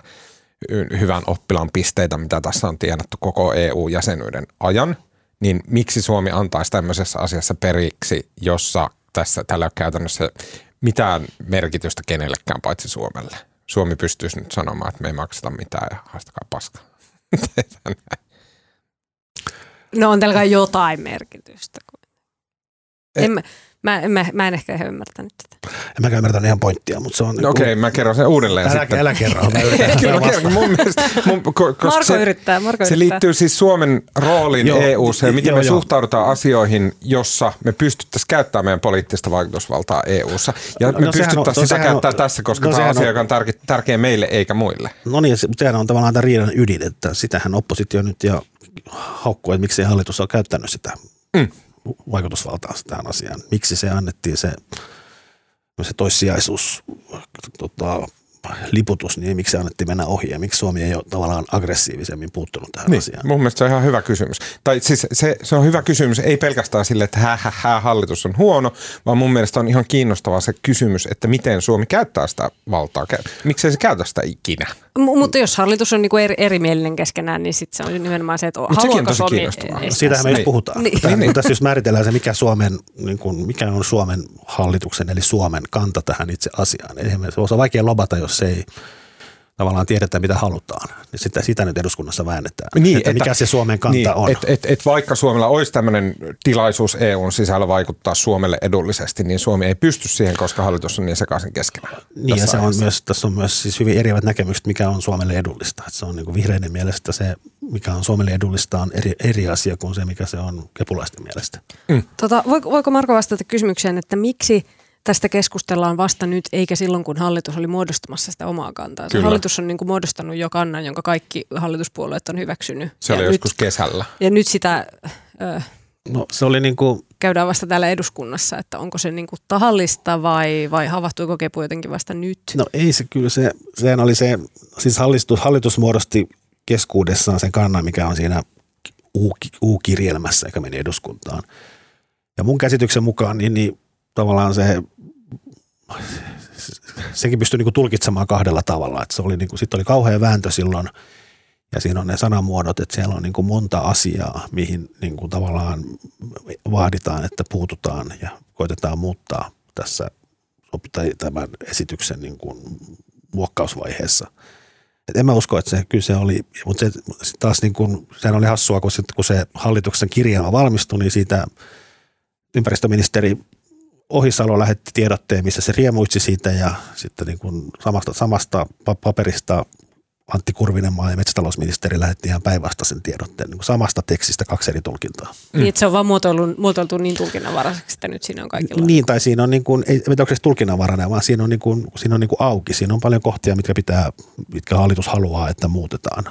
hyvän oppilaan pisteitä, mitä tässä on tienattu koko EU-jäsenyyden ajan, niin miksi Suomi antaisi tämmöisessä asiassa periksi, jossa tässä tällä käytännössä mitään merkitystä kenellekään paitsi Suomelle. Suomi pystyisi nyt sanomaan, että me ei makseta mitään ja haastakaa paskaa. No on tällä jotain merkitystä. En, mä, mä, mä en ehkä ihan ymmärtänyt tätä. En mäkään ymmärtänyt ihan pointtia, mutta se on... No Okei, okay, mä kerron sen uudelleen älä, sitten. Älä kerro, mä yritän <laughs> Kyllä mä kerron, mun mielestä... Mun, Marko se, yrittää, Marko Se yrittää. liittyy siis Suomen rooliin EU-ssa ja miten joo, me joo. suhtaudutaan asioihin, jossa me pystyttäisiin käyttämään meidän poliittista vaikutusvaltaa EU-ssa. Ja no, me no, pystyttäisiin sitä käyttämään tässä, koska no, tämä on asia, joka on tärke, tärkeä meille eikä muille. No niin, sehän on tavallaan tämä riidan ydin, että sitähän oppositio nyt ja haukkuu, että miksei hallitus ole käyttänyt sitä mm. Vaikutusvaltaa tähän asiaan. Miksi se annettiin se, se toissijaisuus tota, liputus, niin miksi se annettiin mennä ohi ja miksi Suomi ei ole tavallaan aggressiivisemmin puuttunut tähän niin, asiaan? Mun mielestä se on ihan hyvä kysymys. Tai siis se, se on hyvä kysymys, ei pelkästään sille, että hä, hä, hä, hallitus on huono, vaan mun mielestä on ihan kiinnostavaa se kysymys, että miten Suomi käyttää sitä valtaa. Miksi se käytä sitä ikinä? M- mutta jos hallitus on niinku eri, erimielinen keskenään, niin sit se on nimenomaan se, että Mut haluaako Suomi no, Siitähän me just puhutaan. Niin. Tähän, niin. Tässä jos määritellään se, mikä, Suomen, niin kuin, mikä on Suomen hallituksen, eli Suomen kanta tähän itse asiaan. Eihän se on vaikea lobata, jos se ei tavallaan tiedetään, mitä halutaan. Niin sitä, sitä nyt eduskunnassa väännetään, niin, että, että mikä se Suomen kanta niin, on. Et, et, et vaikka Suomella olisi tämmöinen tilaisuus EUn sisällä vaikuttaa Suomelle edullisesti, niin Suomi ei pysty siihen, koska hallitus on niin sekaisin keskenään. Niin ja se on myös, tässä on myös siis hyvin eriävät näkemykset, mikä on Suomelle edullista. Että se on niin kuin vihreiden mielestä se, mikä on Suomelle edullista, on eri, eri asia kuin se, mikä se on kepulaisten mielestä. Mm. Tota, voiko Marko vastata kysymykseen, että miksi – tästä keskustellaan vasta nyt, eikä silloin, kun hallitus oli muodostamassa sitä omaa kantaa. Kyllä. Hallitus on niin kuin muodostanut jo kannan, jonka kaikki hallituspuolueet on hyväksynyt. Se oli ja joskus nyt, kesällä. Ja nyt sitä ö, no, se oli niin kuin... käydään vasta täällä eduskunnassa, että onko se niin kuin tahallista vai, vai havahtuiko kepu jotenkin vasta nyt? No ei se kyllä, se, sehän oli se, siis hallitus, hallitus muodosti keskuudessaan sen kannan, mikä on siinä U-kirjelmässä eikä meni eduskuntaan. Ja mun käsityksen mukaan niin, niin tavallaan se, sekin pystyi niin kuin tulkitsemaan kahdella tavalla. Se oli, niin kuin, sitten oli kauhea vääntö silloin ja siinä on ne sanamuodot, että siellä on niin kuin monta asiaa, mihin niin kuin tavallaan vaaditaan, että puututaan ja koitetaan muuttaa tässä tai tämän esityksen niin kuin muokkausvaiheessa. Et en mä usko, että se kyllä se oli, mutta se taas niin kuin, sehän oli hassua, kun, sit, kun se hallituksen kirjelmä valmistui, niin siitä ympäristöministeri Ohisalo lähetti tiedotteen, missä se riemuitsi siitä ja sitten niin kuin samasta, samasta paperista Antti Kurvinen maa- ja metsätalousministeri lähetti ihan päinvastaisen tiedotteen niin samasta tekstistä kaksi eri tulkintaa. Mm. Niin, että se on vaan muotoiltu, muotoiltu niin tulkinnanvaraiseksi, että nyt siinä on kaikilla. Niin, tai siinä on niin kuin, ei onko se tulkinnanvarainen, vaan siinä on, niin kuin, siinä on niin kuin auki. Siinä on paljon kohtia, mitkä, pitää, mitkä hallitus haluaa, että muutetaan.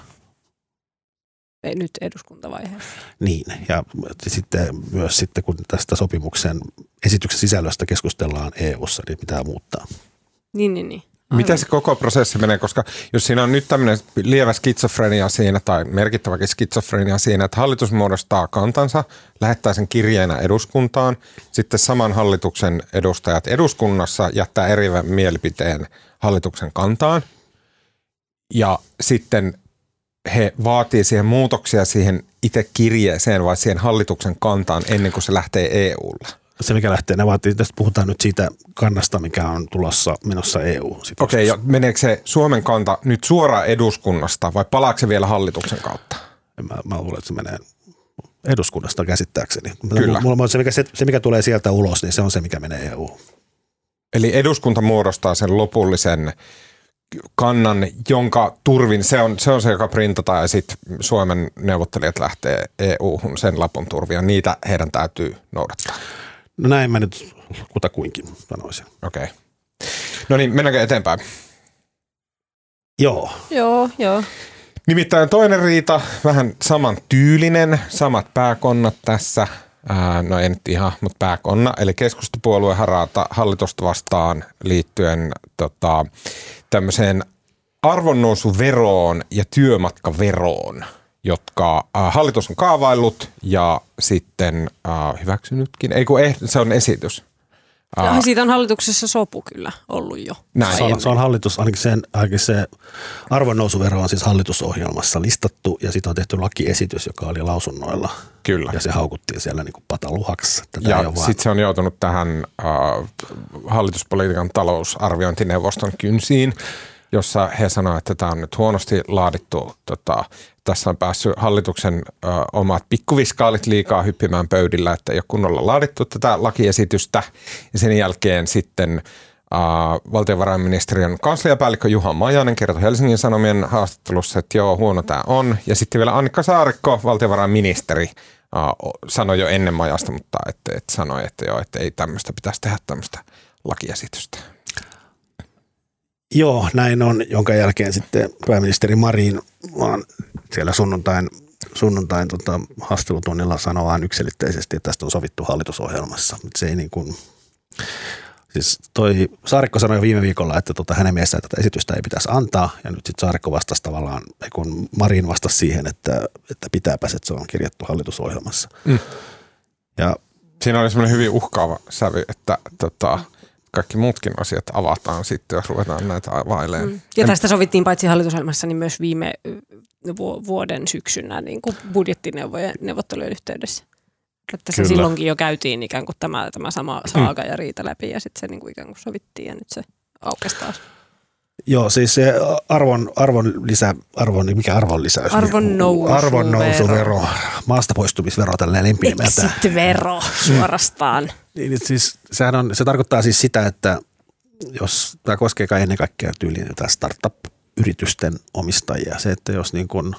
Nyt eduskuntavaiheessa. Niin, ja sitten myös sitten, kun tästä sopimuksen esityksen sisällöstä keskustellaan EU-ssa, niin pitää muuttaa. Niin, niin, niin. Miten se koko prosessi menee, koska jos siinä on nyt tämmöinen lievä skitsofrenia siinä tai merkittäväkin skitsofrenia siinä, että hallitus muodostaa kantansa, lähettää sen kirjeenä eduskuntaan, sitten saman hallituksen edustajat eduskunnassa jättää erivän mielipiteen hallituksen kantaan ja sitten he vaatii siihen muutoksia siihen itse kirjeeseen vai siihen hallituksen kantaan ennen kuin se lähtee EUlla se, mikä lähtee, ne vaatii, tästä puhutaan nyt siitä kannasta, mikä on tulossa menossa EU. Okei, okay, ja meneekö se Suomen kanta nyt suoraan eduskunnasta vai palaako se vielä hallituksen kautta? Mä, mä luulen, että se menee eduskunnasta käsittääkseni. Kyllä. Mulla, se, mikä, se, se, mikä tulee sieltä ulos, niin se on se, mikä menee EU. Eli eduskunta muodostaa sen lopullisen kannan, jonka turvin, se on se, on se joka printataan ja sitten Suomen neuvottelijat lähtee EU-hun sen lapun turvin niitä heidän täytyy noudattaa. No näin mä nyt kutakuinkin sanoisin. Okei. Okay. No niin, mennäänkö eteenpäin? Joo. Joo, joo. Nimittäin toinen riita, vähän saman tyylinen, samat pääkonnat tässä. Ää, no en nyt ihan, mutta pääkonna. Eli keskustapuolue harata hallitusta vastaan liittyen tota, tämmöiseen arvonnousuveroon ja työmatkaveroon – jotka äh, hallitus on kaavaillut ja sitten äh, hyväksynytkin. Ei kun eh, se on esitys. Äh, siitä on hallituksessa sopu kyllä ollut jo. Näin. Se, on, se on hallitus, ainakin, sen, ainakin se arvonnousuvero on siis hallitusohjelmassa listattu ja sitten on tehty lakiesitys, joka oli lausunnoilla. Kyllä. Ja se haukuttiin siellä niin kuin pataluhaksi. Tätä ja sitten se on joutunut tähän äh, hallituspolitiikan talousarviointineuvoston kynsiin jossa he sanoivat, että tämä on nyt huonosti laadittu. Tota, tässä on päässyt hallituksen ö, omat pikkuviskaalit liikaa hyppimään pöydillä, että ei ole kunnolla laadittu tätä lakiesitystä. Ja sen jälkeen sitten Uh, valtiovarainministeriön kansliapäällikkö Juha Majanen kertoi Helsingin Sanomien haastattelussa, että joo, huono tämä on. Ja sitten vielä Annika Saarikko, valtiovarainministeri, sanoi jo ennen Majasta, mutta että, että sanoi, että joo, että ei tämmöistä pitäisi tehdä tämmöistä lakiesitystä. Joo, näin on, jonka jälkeen sitten pääministeri Marin vaan siellä sunnuntain, sunnuntain tota, haastelutunnilla sanoi vain yksilitteisesti, että tästä on sovittu hallitusohjelmassa. Se ei niin kuin, siis toi Saarikko sanoi jo viime viikolla, että tota, hänen mielestään tätä esitystä ei pitäisi antaa, ja nyt sitten Saarikko vastasi tavallaan, kun Marin vastasi siihen, että, että pitääpäs, että se on kirjattu hallitusohjelmassa. Mm. Ja, Siinä oli semmoinen hyvin uhkaava sävy, että tota, kaikki muutkin asiat avataan sitten, jos ruvetaan näitä availemaan. Mm. Ja tästä sovittiin paitsi hallitusohjelmassa, niin myös viime vuoden syksynä niin kuin budjettineuvojen neuvottelujen yhteydessä. Että se silloinkin jo käytiin ikään kuin tämä, tämä sama saaga ja riita läpi ja sitten se niin kuin ikään kuin sovittiin ja nyt se aukesi taas. Joo, siis se arvon, arvon lisä, arvon, mikä arvon lisäys? Arvon nousuvero. Arvon nousuvero, maasta poistumisvero, tällainen lempinimeltä. Exit-vero suorastaan. Niin, siis, sehän on, se tarkoittaa siis sitä, että jos tämä koskee kai ennen kaikkea tyyliin jotain startup-yritysten omistajia, se, että jos niin kuin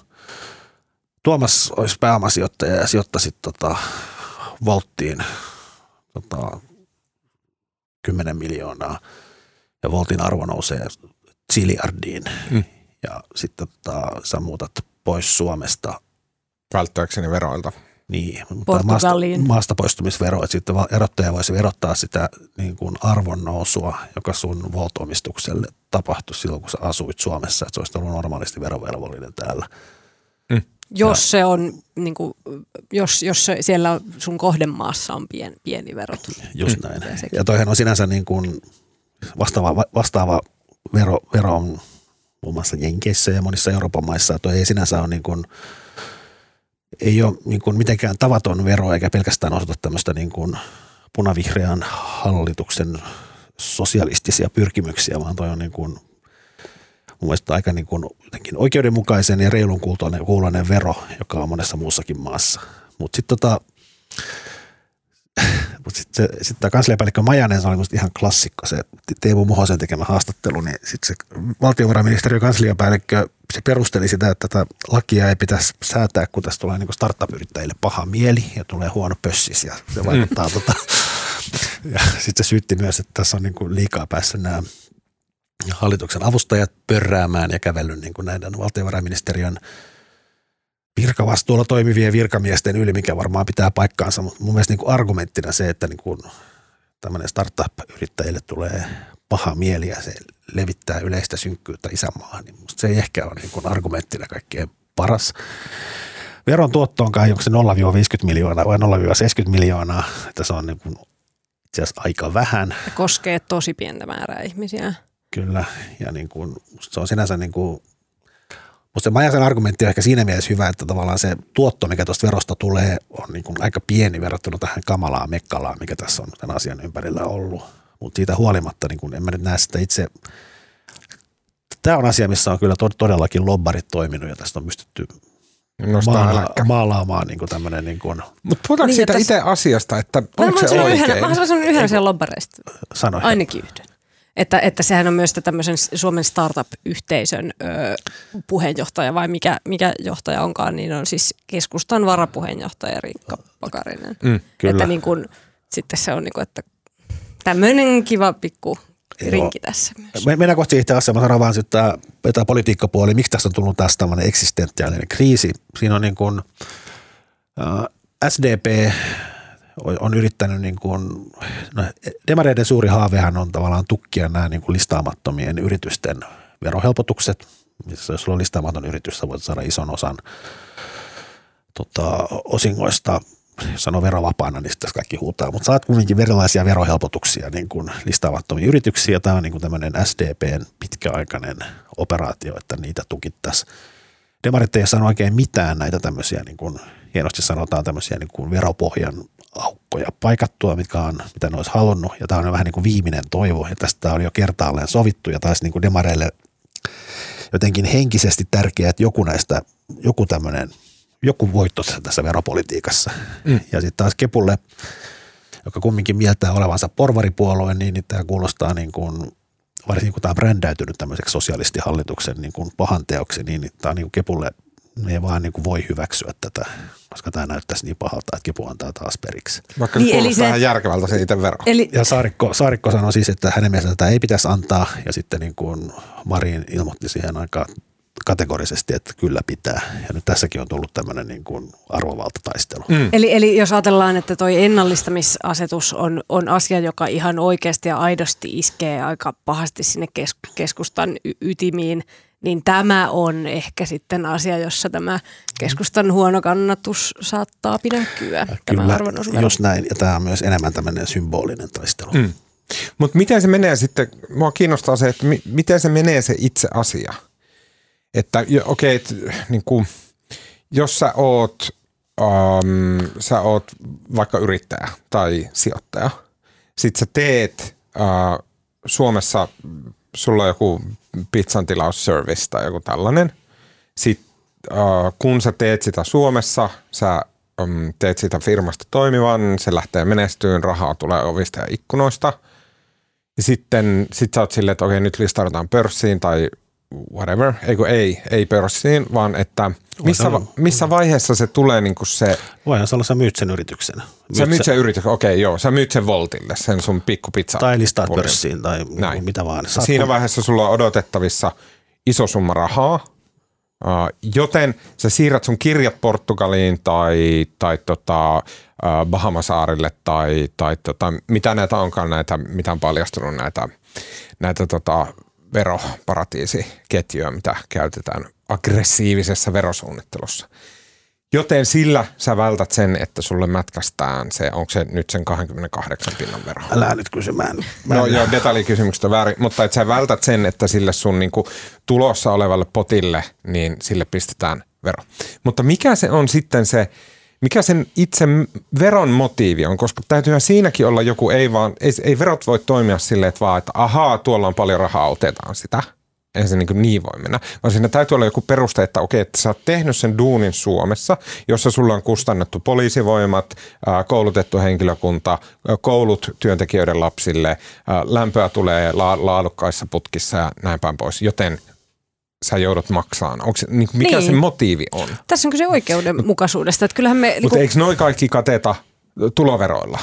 Tuomas olisi pääomasijoittaja ja sijoittaisi tota Volttiin tota, 10 miljoonaa ja Voltin arvo nousee ziliardiin mm. ja sitten tota, sä muutat pois Suomesta. Välttääkseni veroilta. Niin, mutta maasta, maasta poistumisvero, että sitten erottaja voisi verottaa sitä niin kuin arvonnousua, joka sun Volt-omistukselle tapahtui silloin, kun sä asuit Suomessa, että se olisi ollut normaalisti verovelvollinen täällä. Mm. jos se on, niin kuin, jos, jos se, siellä sun kohdemaassa on pien, pieni verot. Just näin. Ja, ja toihan on sinänsä niin kuin vastaava, vastaava vero, vero on muun muassa Jenkeissä ja monissa Euroopan maissa. Tuo ei sinänsä ole niin kuin, ei ole niin kuin mitenkään tavaton vero eikä pelkästään osoita tämmöistä niin kuin punavihreän hallituksen sosialistisia pyrkimyksiä, vaan toi on niin kuin mun mielestä aika niin kuin oikeudenmukaisen ja reilun kuuloinen vero, joka on monessa muussakin maassa. Mutta sitten tota, <laughs> mutta sitten sit tämä kansliapäällikkö Majanen, se oli musta ihan klassikko, se Teemu Muhosen tekemä haastattelu, niin sitten se valtiovarainministeriön kansliapäällikkö, se perusteli sitä, että tätä lakia ei pitäisi säätää, kun tässä tulee niin startup-yrittäjille paha mieli ja tulee huono pössis ja se vaikuttaa mm. tota, <laughs> ja sitten se syytti myös, että tässä on niin kuin liikaa päässyt nämä hallituksen avustajat pörräämään ja kävellyt niin kuin näiden valtiovarainministeriön virkavastuulla toimivien virkamiesten yli, mikä varmaan pitää paikkaansa, mutta mun mielestä niin kuin argumenttina se, että niin kuin tämmöinen startup-yrittäjille tulee paha mieli ja se levittää yleistä synkkyyttä isänmaahan, niin musta se ei ehkä ole niin kuin argumenttina kaikkein paras. Veron tuotto on kai onko se 0-50 miljoonaa vai 0-70 miljoonaa, että se on niin kuin itse asiassa aika vähän. Se koskee tosi pientä määrää ihmisiä. Kyllä, ja niin kuin, se on sinänsä niin kuin, mutta se Majasen argumentti on ehkä siinä mielessä hyvä, että tavallaan se tuotto, mikä tuosta verosta tulee, on niin kuin aika pieni verrattuna tähän kamalaan mekkalaan, mikä tässä on tämän asian ympärillä ollut. Mutta siitä huolimatta, niin kuin en mä nyt näe sitä itse, tämä on asia, missä on kyllä todellakin lobbarit toiminut ja tästä on pystytty maala- maalaamaan niin tämmöinen. Niin kuin. Mutta puhutaanko niin, siitä itse asiasta, että onko se oikein? Yhden, mä haluaisin yhden sen lobbareista. Sano. Ainakin yhden. Että, että sehän on myös tämmöisen Suomen startup-yhteisön ö, puheenjohtaja vai mikä, mikä johtaja onkaan, niin on siis keskustan varapuheenjohtaja Riikka Pakarinen. Mm, kyllä. Että niin kun, sitten se on niin kuin, että tämmöinen kiva pikku rinki tässä myös. Me, mennään kohti itse asiassa, mä sanon vaan että tämä politiikkapuoli, miksi tästä on tullut tästä tämmöinen eksistentiaalinen kriisi. Siinä on niin kuin, äh, SDP on yrittänyt, niin kuin, no, demareiden suuri haavehan on tavallaan tukkia nämä niin kuin listaamattomien yritysten verohelpotukset. Missä jos sulla on listaamaton yritys, sä voit saada ison osan tota, osingoista sano verovapaana, niin sitten kaikki huutaa, mutta saat kuitenkin erilaisia verohelpotuksia niin kuin listaamattomia yrityksiä. Tämä on niin kuin tämmöinen SDPn pitkäaikainen operaatio, että niitä tukittaisiin. Demarit ei sano oikein mitään näitä tämmöisiä, niin kuin, hienosti sanotaan tämmöisiä niin kuin veropohjan aukkoja paikattua, mitkä on, mitä ne olisi halunnut. Ja tämä on vähän niin kuin viimeinen toivo, ja tästä on jo kertaalleen sovittu, ja taas niin kuin demareille jotenkin henkisesti tärkeää, että joku näistä, joku tämmöinen, joku voitto tässä veropolitiikassa. Mm. Ja sitten taas Kepulle, joka kumminkin mieltää olevansa porvaripuolue, niin, niin tämä kuulostaa niin kuin, varsinkin kun tämä on brändäytynyt tämmöiseksi sosialistihallituksen niin kuin pahanteoksi, niin, niin tämä on niin kuin Kepulle ei vaan niin kuin voi hyväksyä tätä, koska tämä näyttäisi niin pahalta, että kipu antaa taas periksi. Vaikka niin, eli se vähän järkevältä se itse vero. Eli... Ja Saarikko, Saarikko sanoi siis, että hänen mielestään tätä ei pitäisi antaa, ja sitten niin kuin Marin ilmoitti siihen aika kategorisesti, että kyllä pitää. Ja nyt tässäkin on tullut tämmöinen niin kuin arvovaltataistelu. Mm. Eli, eli jos ajatellaan, että toi ennallistamisasetus on, on asia, joka ihan oikeasti ja aidosti iskee aika pahasti sinne keskustan y- ytimiin, niin tämä on ehkä sitten asia, jossa tämä keskustan huono kannatus saattaa pidäkkyä. Kyllä, jos näin. Ja tämä on myös enemmän tämmöinen symbolinen taistelu. Mm. Mutta miten se menee sitten, mua kiinnostaa se, että mi- miten se menee se itse asia. Että okei, okay, niin kuin, jos sä oot, um, sä oot vaikka yrittäjä tai sijoittaja, sit sä teet uh, Suomessa, sulla on joku pizzan tilausservice tai joku tällainen. Sitten uh, kun sä teet sitä Suomessa, sä um, teet sitä firmasta toimivan, se lähtee menestyyn, rahaa tulee ovista ja ikkunoista. Ja sitten sit sä oot silleen, että okei, nyt listaudutaan pörssiin tai whatever, eikö ei, ei pörssiin, vaan että missä, va, missä vaiheessa se tulee niin kuin se... Voihan se olla, sä myyt sen yrityksen. Myyt sä myyt sen yrityksen, okei okay, joo, sä myyt sen Voltille, sen sun pikkupizza. Tai listaat pörssiin tai Näin. mitä vaan. Saat Siinä vaiheessa sulla on odotettavissa iso summa rahaa, joten sä siirrät sun kirjat Portugaliin tai, tai tota, Bahamasaarille tai, tai tota, mitä näitä onkaan näitä, mitä on paljastunut näitä, näitä tota, veroparatiisiketjuja, mitä käytetään aggressiivisessa verosuunnittelussa. Joten sillä sä vältät sen, että sulle mätkästään se, onko se nyt sen 28 pinnan vero. Älä nyt kysymään. Mä No joo, detaljikysymykset on väärin, mutta että sä vältät sen, että sille sun niinku tulossa olevalle potille, niin sille pistetään vero. Mutta mikä se on sitten se, mikä sen itse veron motiivi on, koska täytyyhän siinäkin olla joku, ei vaan, ei, ei verot voi toimia silleen, että vaan, että ahaa, tuolla on paljon rahaa, otetaan sitä. Ei se niin, niin voi mennä, vaan siinä täytyy olla joku peruste, että okei, että sä oot tehnyt sen duunin Suomessa, jossa sulla on kustannettu poliisivoimat, koulutettu henkilökunta, koulut työntekijöiden lapsille, lämpöä tulee la- laadukkaissa putkissa ja näin päin pois, joten sä joudut maksamaan. Onko se, niin kuin, mikä Niin. se motiivi on? Tässä on kyse oikeudenmukaisuudesta. Että kyllähän me, Mutta niinku, eikö noi kaikki kateta tuloveroilla?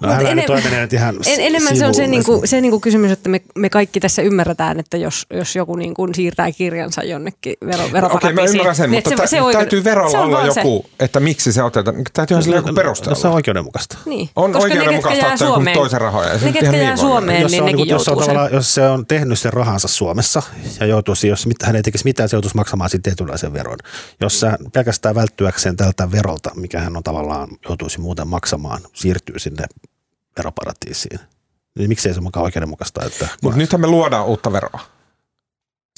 No älä nyt enem- toi menee nyt ihan en, enemmän se on se, niinku, se niinku kysymys, että me, me kaikki tässä ymmärretään, että jos, jos joku niinku siirtää kirjansa jonnekin vero, Okei, veroparatiisiin. mä ymmärrän sen, niin mutta että tä- se oikeuden- täytyy verolla se on olla vaan se. joku, että miksi se otetaan. Täytyyhän sillä joku No, se perustella. on oikeudenmukaista. Niin. On Koska ne, oikeudenmukaista jää ottaa Suomeen, toisen rahoja. Se ne, ketkä ihan jää. Suomeen, jos, niin se on, nekin niin jos, se on joutuu sen. jos se on tehnyt sen rahansa Suomessa ja joutuisi, jos hän ei tekisi mitään, se joutuisi maksamaan siitä tietynlaisen veron. Jos sä pelkästään välttyäkseen tältä verolta, mikä hän on tavallaan joutuisi muuten maksamaan, siirtyy sinne veroparatiisiin. Niin miksei se mukaan oikeudenmukaista, että Mutta nythän me luodaan uutta veroa.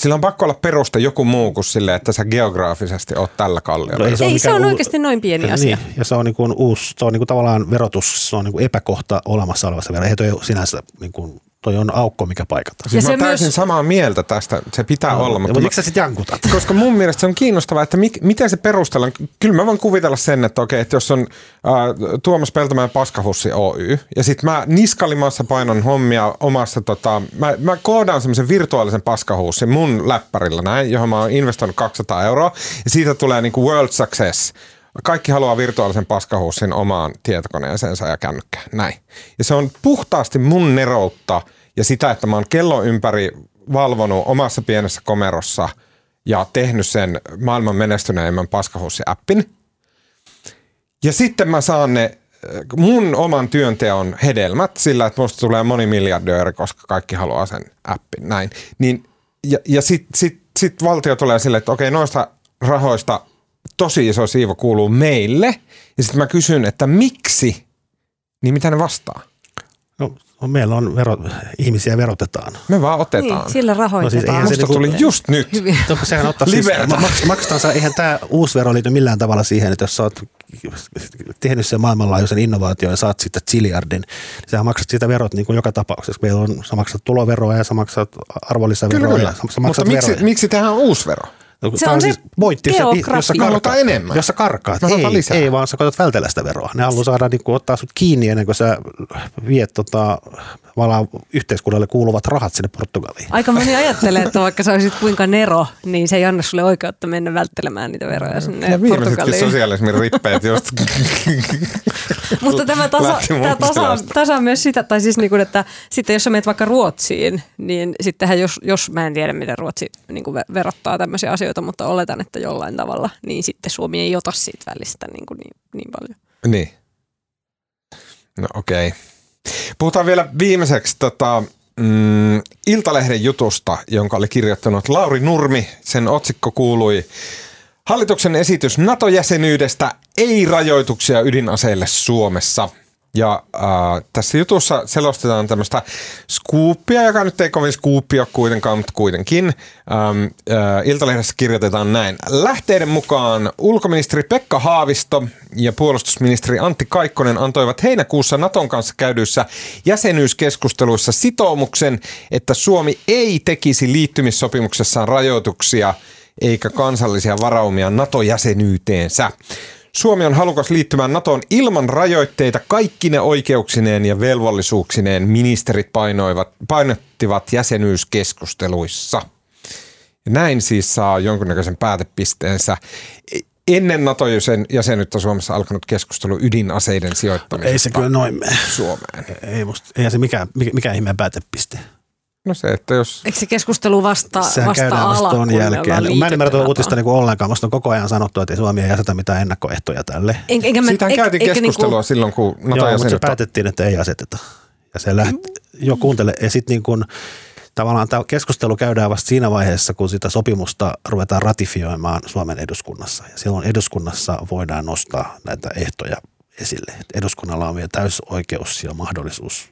Sillä on pakko olla peruste joku muu kuin sille, että sä geograafisesti oot tällä kalliolla. No ei Ei, se mikään on uu- oikeasti noin pieni asia. Niin, ja se on niin kuin uusi, se on niin kuin tavallaan verotus, se on niin kuin epäkohta olemassa olevassa verossa. Ei toi sinänsä, niin kuin, toi on aukko, mikä paikataan. Siis Ja mä oon täysin myös- samaa mieltä tästä, se pitää olla. mutta miksi sä sitten jankutat? <laughs> Koska mun mielestä se on kiinnostavaa, että mik, miten se perustellaan. Kyllä mä voin kuvitella sen, että okei, että jos on äh, Tuomas Peltomäen Paskahussi Oy, ja sitten mä niskalimassa painon hommia omassa, tota, mä, mä koodaan semmoisen virtuaalisen paskahussin mun läppärillä näin, johon mä oon investoinut 200 euroa, ja siitä tulee niinku world success. Kaikki haluaa virtuaalisen paskahussin omaan tietokoneeseensa ja kännykkään. Näin. Ja se on puhtaasti mun neroutta ja sitä, että mä oon kellon ympäri valvonut omassa pienessä komerossa ja tehnyt sen maailman menestyneimmän paskahussi-appin. Ja sitten mä saan ne äh, mun oman työnteon hedelmät sillä, että musta tulee monimiljardööri, koska kaikki haluaa sen appin. Näin. Niin, ja ja sitten sit, sit valtio tulee silleen, että okei, noista rahoista tosi iso siivo kuuluu meille. Ja sitten mä kysyn, että miksi, niin mitä ne vastaa? No, no, meillä on vero, ihmisiä verotetaan. Me vaan otetaan. Niin, sillä rahoitetaan. eihän se Musta niinku- tuli just nyt. Hyvin. No, sehän ottaa siis, maks, maksetaan, sä- eihän tämä uusi vero liity millään tavalla siihen, että jos sä oot tehnyt sen maailmanlaajuisen innovaation ja saat siitä ziliardin, niin sä maksat siitä verot niin kuin joka tapauksessa. Meillä on, sä maksat tuloveroa ja sä maksat arvonlisäveroa Kyllä, ja kyllä. sä, sä Mutta maksat miksi, veroja. miksi tehdään uusi vero? No, Se on se pointti, jos sä, jos sä geografia. Mä haluan karkaat, enemmän. jos sä karkaat, ei, lisää. ei, vaan sä koetat vältellä sitä veroa. Ne haluaa saada niin kuin, ottaa sut kiinni ennen kuin sä viet tota, tavallaan yhteiskunnalle kuuluvat rahat sinne Portugaliin. Aika moni ajattelee, että vaikka sä olisit kuinka nero, niin se ei anna sulle oikeutta mennä välttelemään niitä veroja sinne Ja viimeisetkin Portugaliin. sosialismin rippeet just. <laughs> Mutta tämä tasa, tämä tasa, tasa myös sitä, tai siis niin kuin, että sitten jos sä menet vaikka Ruotsiin, niin sittenhän jos, jos mä en tiedä, miten Ruotsi niin kuin ve- verottaa tämmöisiä asioita, mutta oletan, että jollain tavalla, niin sitten Suomi ei ota siitä välistä niin, kuin niin, niin paljon. niin. No okei. Okay. Puhutaan vielä viimeiseksi tota, mm, Iltalehden jutusta, jonka oli kirjoittanut Lauri Nurmi. Sen otsikko kuului Hallituksen esitys NATO-jäsenyydestä ei rajoituksia ydinaseille Suomessa. Ja äh, tässä jutussa selostetaan tämmöistä skuuppia, joka nyt ei kovin skuuppi ole kuitenkaan, mutta kuitenkin. Ähm, äh, Iltalehdessä kirjoitetaan näin. Lähteiden mukaan ulkoministeri Pekka Haavisto ja puolustusministeri Antti Kaikkonen antoivat heinäkuussa Naton kanssa käydyissä jäsenyyskeskusteluissa sitoumuksen, että Suomi ei tekisi liittymissopimuksessaan rajoituksia eikä kansallisia varaumia NATO-jäsenyyteensä. Suomi on halukas liittymään NATOon ilman rajoitteita kaikkine oikeuksineen ja velvollisuuksineen ministerit painoivat, painottivat jäsenyyskeskusteluissa. Ja näin siis saa jonkunnäköisen päätepisteensä. Ennen NATO-jäsenyyttä Suomessa alkanut keskustelu ydinaseiden sijoittamisesta Ei se kyllä noin mene. Suomeen. Ei musta, ei se mikään, mikä, mikä ihmeen päätepiste. No se, että jos... Eikö se keskustelu vasta, Sehän vasta käydään vasta ala, ton kun jälkeen. Mä en ymmärrä tuota uutista niin ollenkaan. Musta on koko ajan sanottu, että ei Suomi ei aseta mitään ennakkoehtoja tälle. En- Enkä mä, Siitähän eik- käytiin eikö keskustelua Niinku, silloin, kun Joo, mutta se päätettiin, että ei aseteta. Ja se lähti, jo kuuntele, ja sitten niin kuin, tavallaan tämä keskustelu käydään vasta siinä vaiheessa, kun sitä sopimusta ruvetaan ratifioimaan Suomen eduskunnassa. Ja silloin eduskunnassa voidaan nostaa näitä ehtoja esille. Eduskunnalla on vielä täysoikeus ja mahdollisuus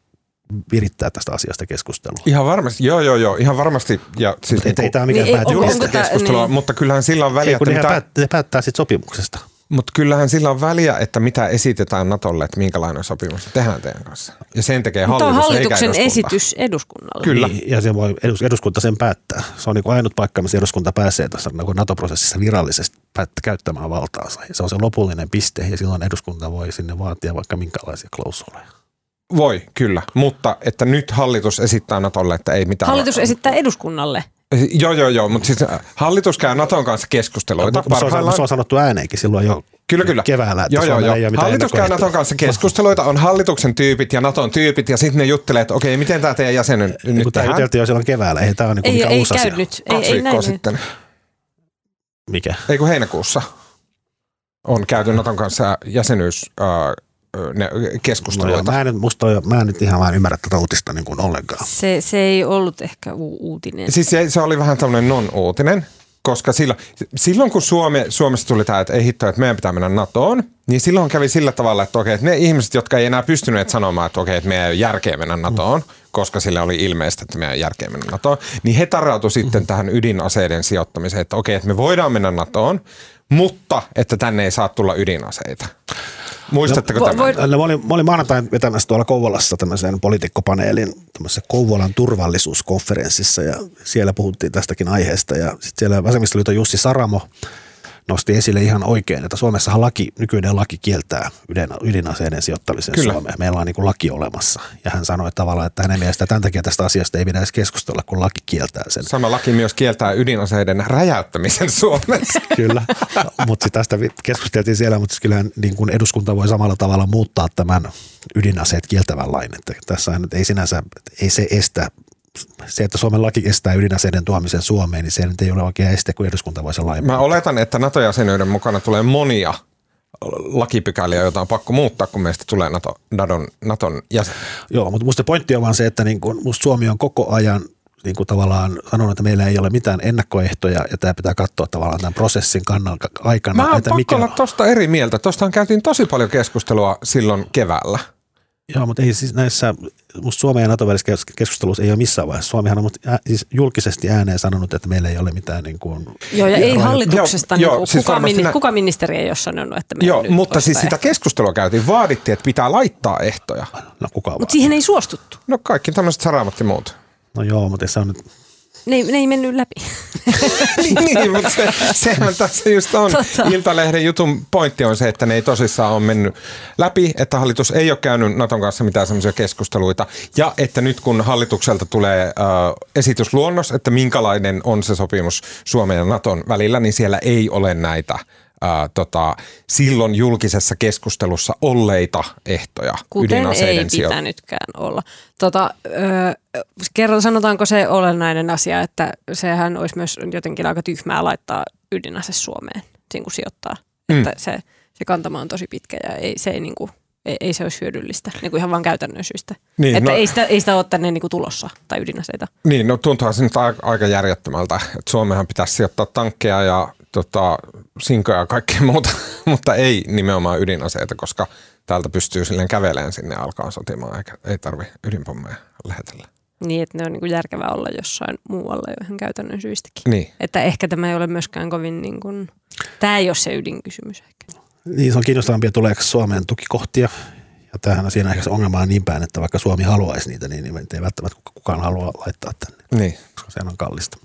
virittää tästä asiasta keskustelua. Ihan varmasti, joo joo joo, ihan varmasti. Ja siis Mutta ei, ei tämä mikään Niin, ei- pääty onko- julkista onko tää- keskustelua, niin. mutta kyllähän sillä on väliä, Ei, kun että ne, mitä, päät, ne päättää sitten sopimuksesta. mutta kyllähän sillä on väliä, että mitä esitetään Natolle, että minkälainen sopimus tehdään teidän kanssa. Ja sen tekee Mutta on hallitus, hallituksen eikä eduskunta. esitys eduskunnalle. Kyllä. Niin, ja se voi edus, eduskunta sen päättää. Se on niin ainut paikka, missä eduskunta pääsee tässä niin kuin NATO-prosessissa virallisesti päättä, käyttämään valtaansa. Ja se on se lopullinen piste, ja silloin eduskunta voi sinne vaatia vaikka minkälaisia klausuleja. Voi, kyllä. Mutta että nyt hallitus esittää Natolle, että ei mitään. Hallitus esittää eduskunnalle. Joo, joo, joo, mutta siis äh, hallitus käy Naton kanssa keskusteluita Mutta se, on, se on sanottu ääneenkin silloin jo Kyllä, kyllä. keväällä, että joo, joo, joo. ei Hallitus käy. Naton kanssa keskusteluita, on hallituksen tyypit ja Naton tyypit, ja sitten ne juttelee, että okei, miten tämä teidän jäsenen Niin nyt kuin tämä juteltiin jo silloin keväällä, ei tämä ole niin Ei, mikään ei uusi käy asia. nyt. Ei, Kaksi ei viikkoa näin. sitten. Mikä? Ei kun heinäkuussa on käyty Naton kanssa jäsenyys äh, ne, No keskusteluita. mä, en, nyt- musta mä en nyt ihan vaan ymmärrä tätä uutista niin kuin ollenkaan. Se, se ei ollut ehkä u- uutinen. Siis se, se oli vähän tämmöinen non-uutinen, koska silloin, silloin kun Suome, Suomessa tuli tämä, että ei hitto, että meidän pitää mennä NATOon, niin silloin kävi sillä tavalla, että okei, että ne ihmiset, jotka ei enää pystyneet sanomaan, että okei, että meidän ei ole järkeä mennä NATOon, koska sille oli ilmeistä, että meidän ei ole järkeä mennä NATOon, niin he tarrautui sitten tähän ydinaseiden sijoittamiseen, että okei, että me voidaan mennä NATOon, mutta että tänne ei saa tulla ydinaseita. Muistatteko Vo- tämän? voi- No, Mä olin, mä olin maanantain vetämässä tuolla Kouvolassa tämmöisen poliitikkopaneelin tämmöisessä Kouvolan turvallisuuskonferenssissa ja siellä puhuttiin tästäkin aiheesta ja sitten siellä vasemmistoliiton Jussi Saramo nosti esille ihan oikein, että Suomessahan laki, nykyinen laki kieltää ydin, ydinaseiden sijoittamisen Kyllä. Suomeen. Meillä on niin kuin laki olemassa ja hän sanoi että tavallaan, että hänen mielestä tämän takia tästä asiasta ei pitäisi keskustella, kun laki kieltää sen. Sama laki myös kieltää ydinaseiden räjäyttämisen Suomessa. <laughs> Kyllä, mutta tästä keskusteltiin siellä, mutta siis kyllähän niin kuin eduskunta voi samalla tavalla muuttaa tämän ydinaseet kieltävän lain. Että tässä nyt ei sinänsä, ei se estä, se, että Suomen laki estää ydinaseiden tuomisen Suomeen, niin se nyt ei ole oikea este, kun eduskunta voi sen lain Mä oletan, että NATO-jäsenyyden mukana tulee monia lakipykäliä, joita on pakko muuttaa, kun meistä tulee NATO, Naton, Naton jäsen. Joo, mutta musta pointti on vaan se, että niin kuin, musta Suomi on koko ajan niin kuin tavallaan sanonut, että meillä ei ole mitään ennakkoehtoja ja tämä pitää katsoa tavallaan tämän prosessin kannalta aikana. Mä oon että pakko olla tosta eri mieltä. Tostahan käytiin tosi paljon keskustelua silloin keväällä. Joo, mutta ei siis näissä, musta Suomen ja NATO välisessä kes- keskustelussa ei ole missään vaiheessa. Suomihan on musta ää, siis julkisesti ääneen sanonut, että meillä ei ole mitään niin kuin, Joo, ja ei hallituksesta, Joo, niin joo, kuin, siis kuka, varmasti mini, nä- kuka ministeri ei ole sanonut, että me Joo, nyt mutta siis sitä keskustelua käytiin. Vaadittiin, että pitää laittaa ehtoja. No kuka. Mutta siihen ei suostuttu. No kaikki tämmöiset saramat ja muut. No joo, mutta se on nyt, Ne, ei- ne ei mennyt läpi. <laughs> niin, mutta se, sehän tässä just on. Totta. Iltalehden jutun pointti on se, että ne ei tosissaan ole mennyt läpi, että hallitus ei ole käynyt Naton kanssa mitään semmoisia keskusteluita. Ja että nyt kun hallitukselta tulee äh, esitysluonnos, että minkälainen on se sopimus Suomen ja Naton välillä, niin siellä ei ole näitä Ää, tota, silloin julkisessa keskustelussa olleita ehtoja Kuten ei ydinaseiden sijo- pitänytkään olla. Tota, ö, kerran sanotaanko se olennainen asia, että sehän olisi myös jotenkin aika tyhmää laittaa ydinase Suomeen, niin kuin sijoittaa. Mm. Että se, se kantama on tosi pitkä ja ei, se ei, niin kuin, ei, ei se olisi hyödyllistä, niin kuin ihan vaan käytännön syistä. Niin, että no- ei, sitä, ei sitä ole tänne niin kuin tulossa tai ydinaseita. Niin, no tuntuu se nyt aika, aika järjettömältä, että Suomehan pitäisi sijoittaa tankkeja ja tota, sinkoja ja kaikkea muuta, <laughs> mutta ei nimenomaan ydinaseita, koska täältä pystyy silleen käveleen sinne ja alkaa sotimaan, eikä ei tarvi ydinpommeja lähetellä. Niin, että ne on niin kuin järkevää olla jossain muualla jo ihan käytännön syistäkin. Niin. Että ehkä tämä ei ole myöskään kovin, niin kuin, tämä ei ole se ydinkysymys ehkä. niin se on kiinnostavampia, tuleeko Suomeen tukikohtia. Ja tämähän on siinä ehkä se ongelma on niin päin, että vaikka Suomi haluaisi niitä, niin, niin ei välttämättä kukaan halua laittaa tänne, Niin. koska sehän on kallista.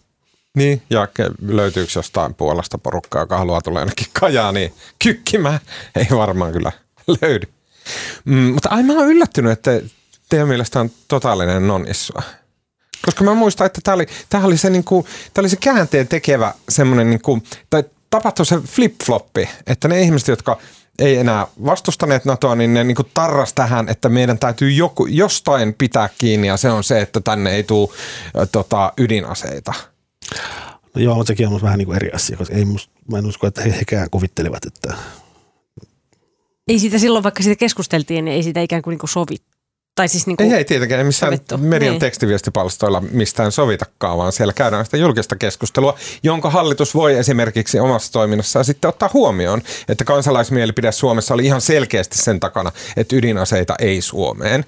Niin, ja löytyykö jostain puolesta porukkaa, joka haluaa tulla jonnekin kajaa, niin kykkimään ei varmaan kyllä löydy. Mm, mutta ai mä oon yllättynyt, että teidän mielestä on totaalinen non-issua. Koska mä muistan, että tämä oli, tää oli, se, niinku, tää oli se käänteen tekevä semmoinen, niinku, tai tapahtui se flip-floppi, että ne ihmiset, jotka ei enää vastustaneet NATOa, niin ne niinku tarras tähän, että meidän täytyy joku, jostain pitää kiinni, ja se on se, että tänne ei tule tota, ydinaseita. No joo, mutta sekin on musta vähän niin kuin eri asia, koska ei musta, mä en usko, että he, hekään kuvittelivat, että Ei siitä silloin, vaikka siitä keskusteltiin, niin ei siitä ikään kuin, niin kuin sovittu. Tai siis niin Ei, kuin, ei tietenkään, ei missään sovittu. median Niin. tekstiviestipalstoilla mistään sovitakaan, vaan siellä käydään sitä julkista keskustelua, jonka hallitus voi esimerkiksi omassa toiminnassaan sitten ottaa huomioon, että kansalaismielipide Suomessa oli ihan selkeästi sen takana, että ydinaseita ei Suomeen.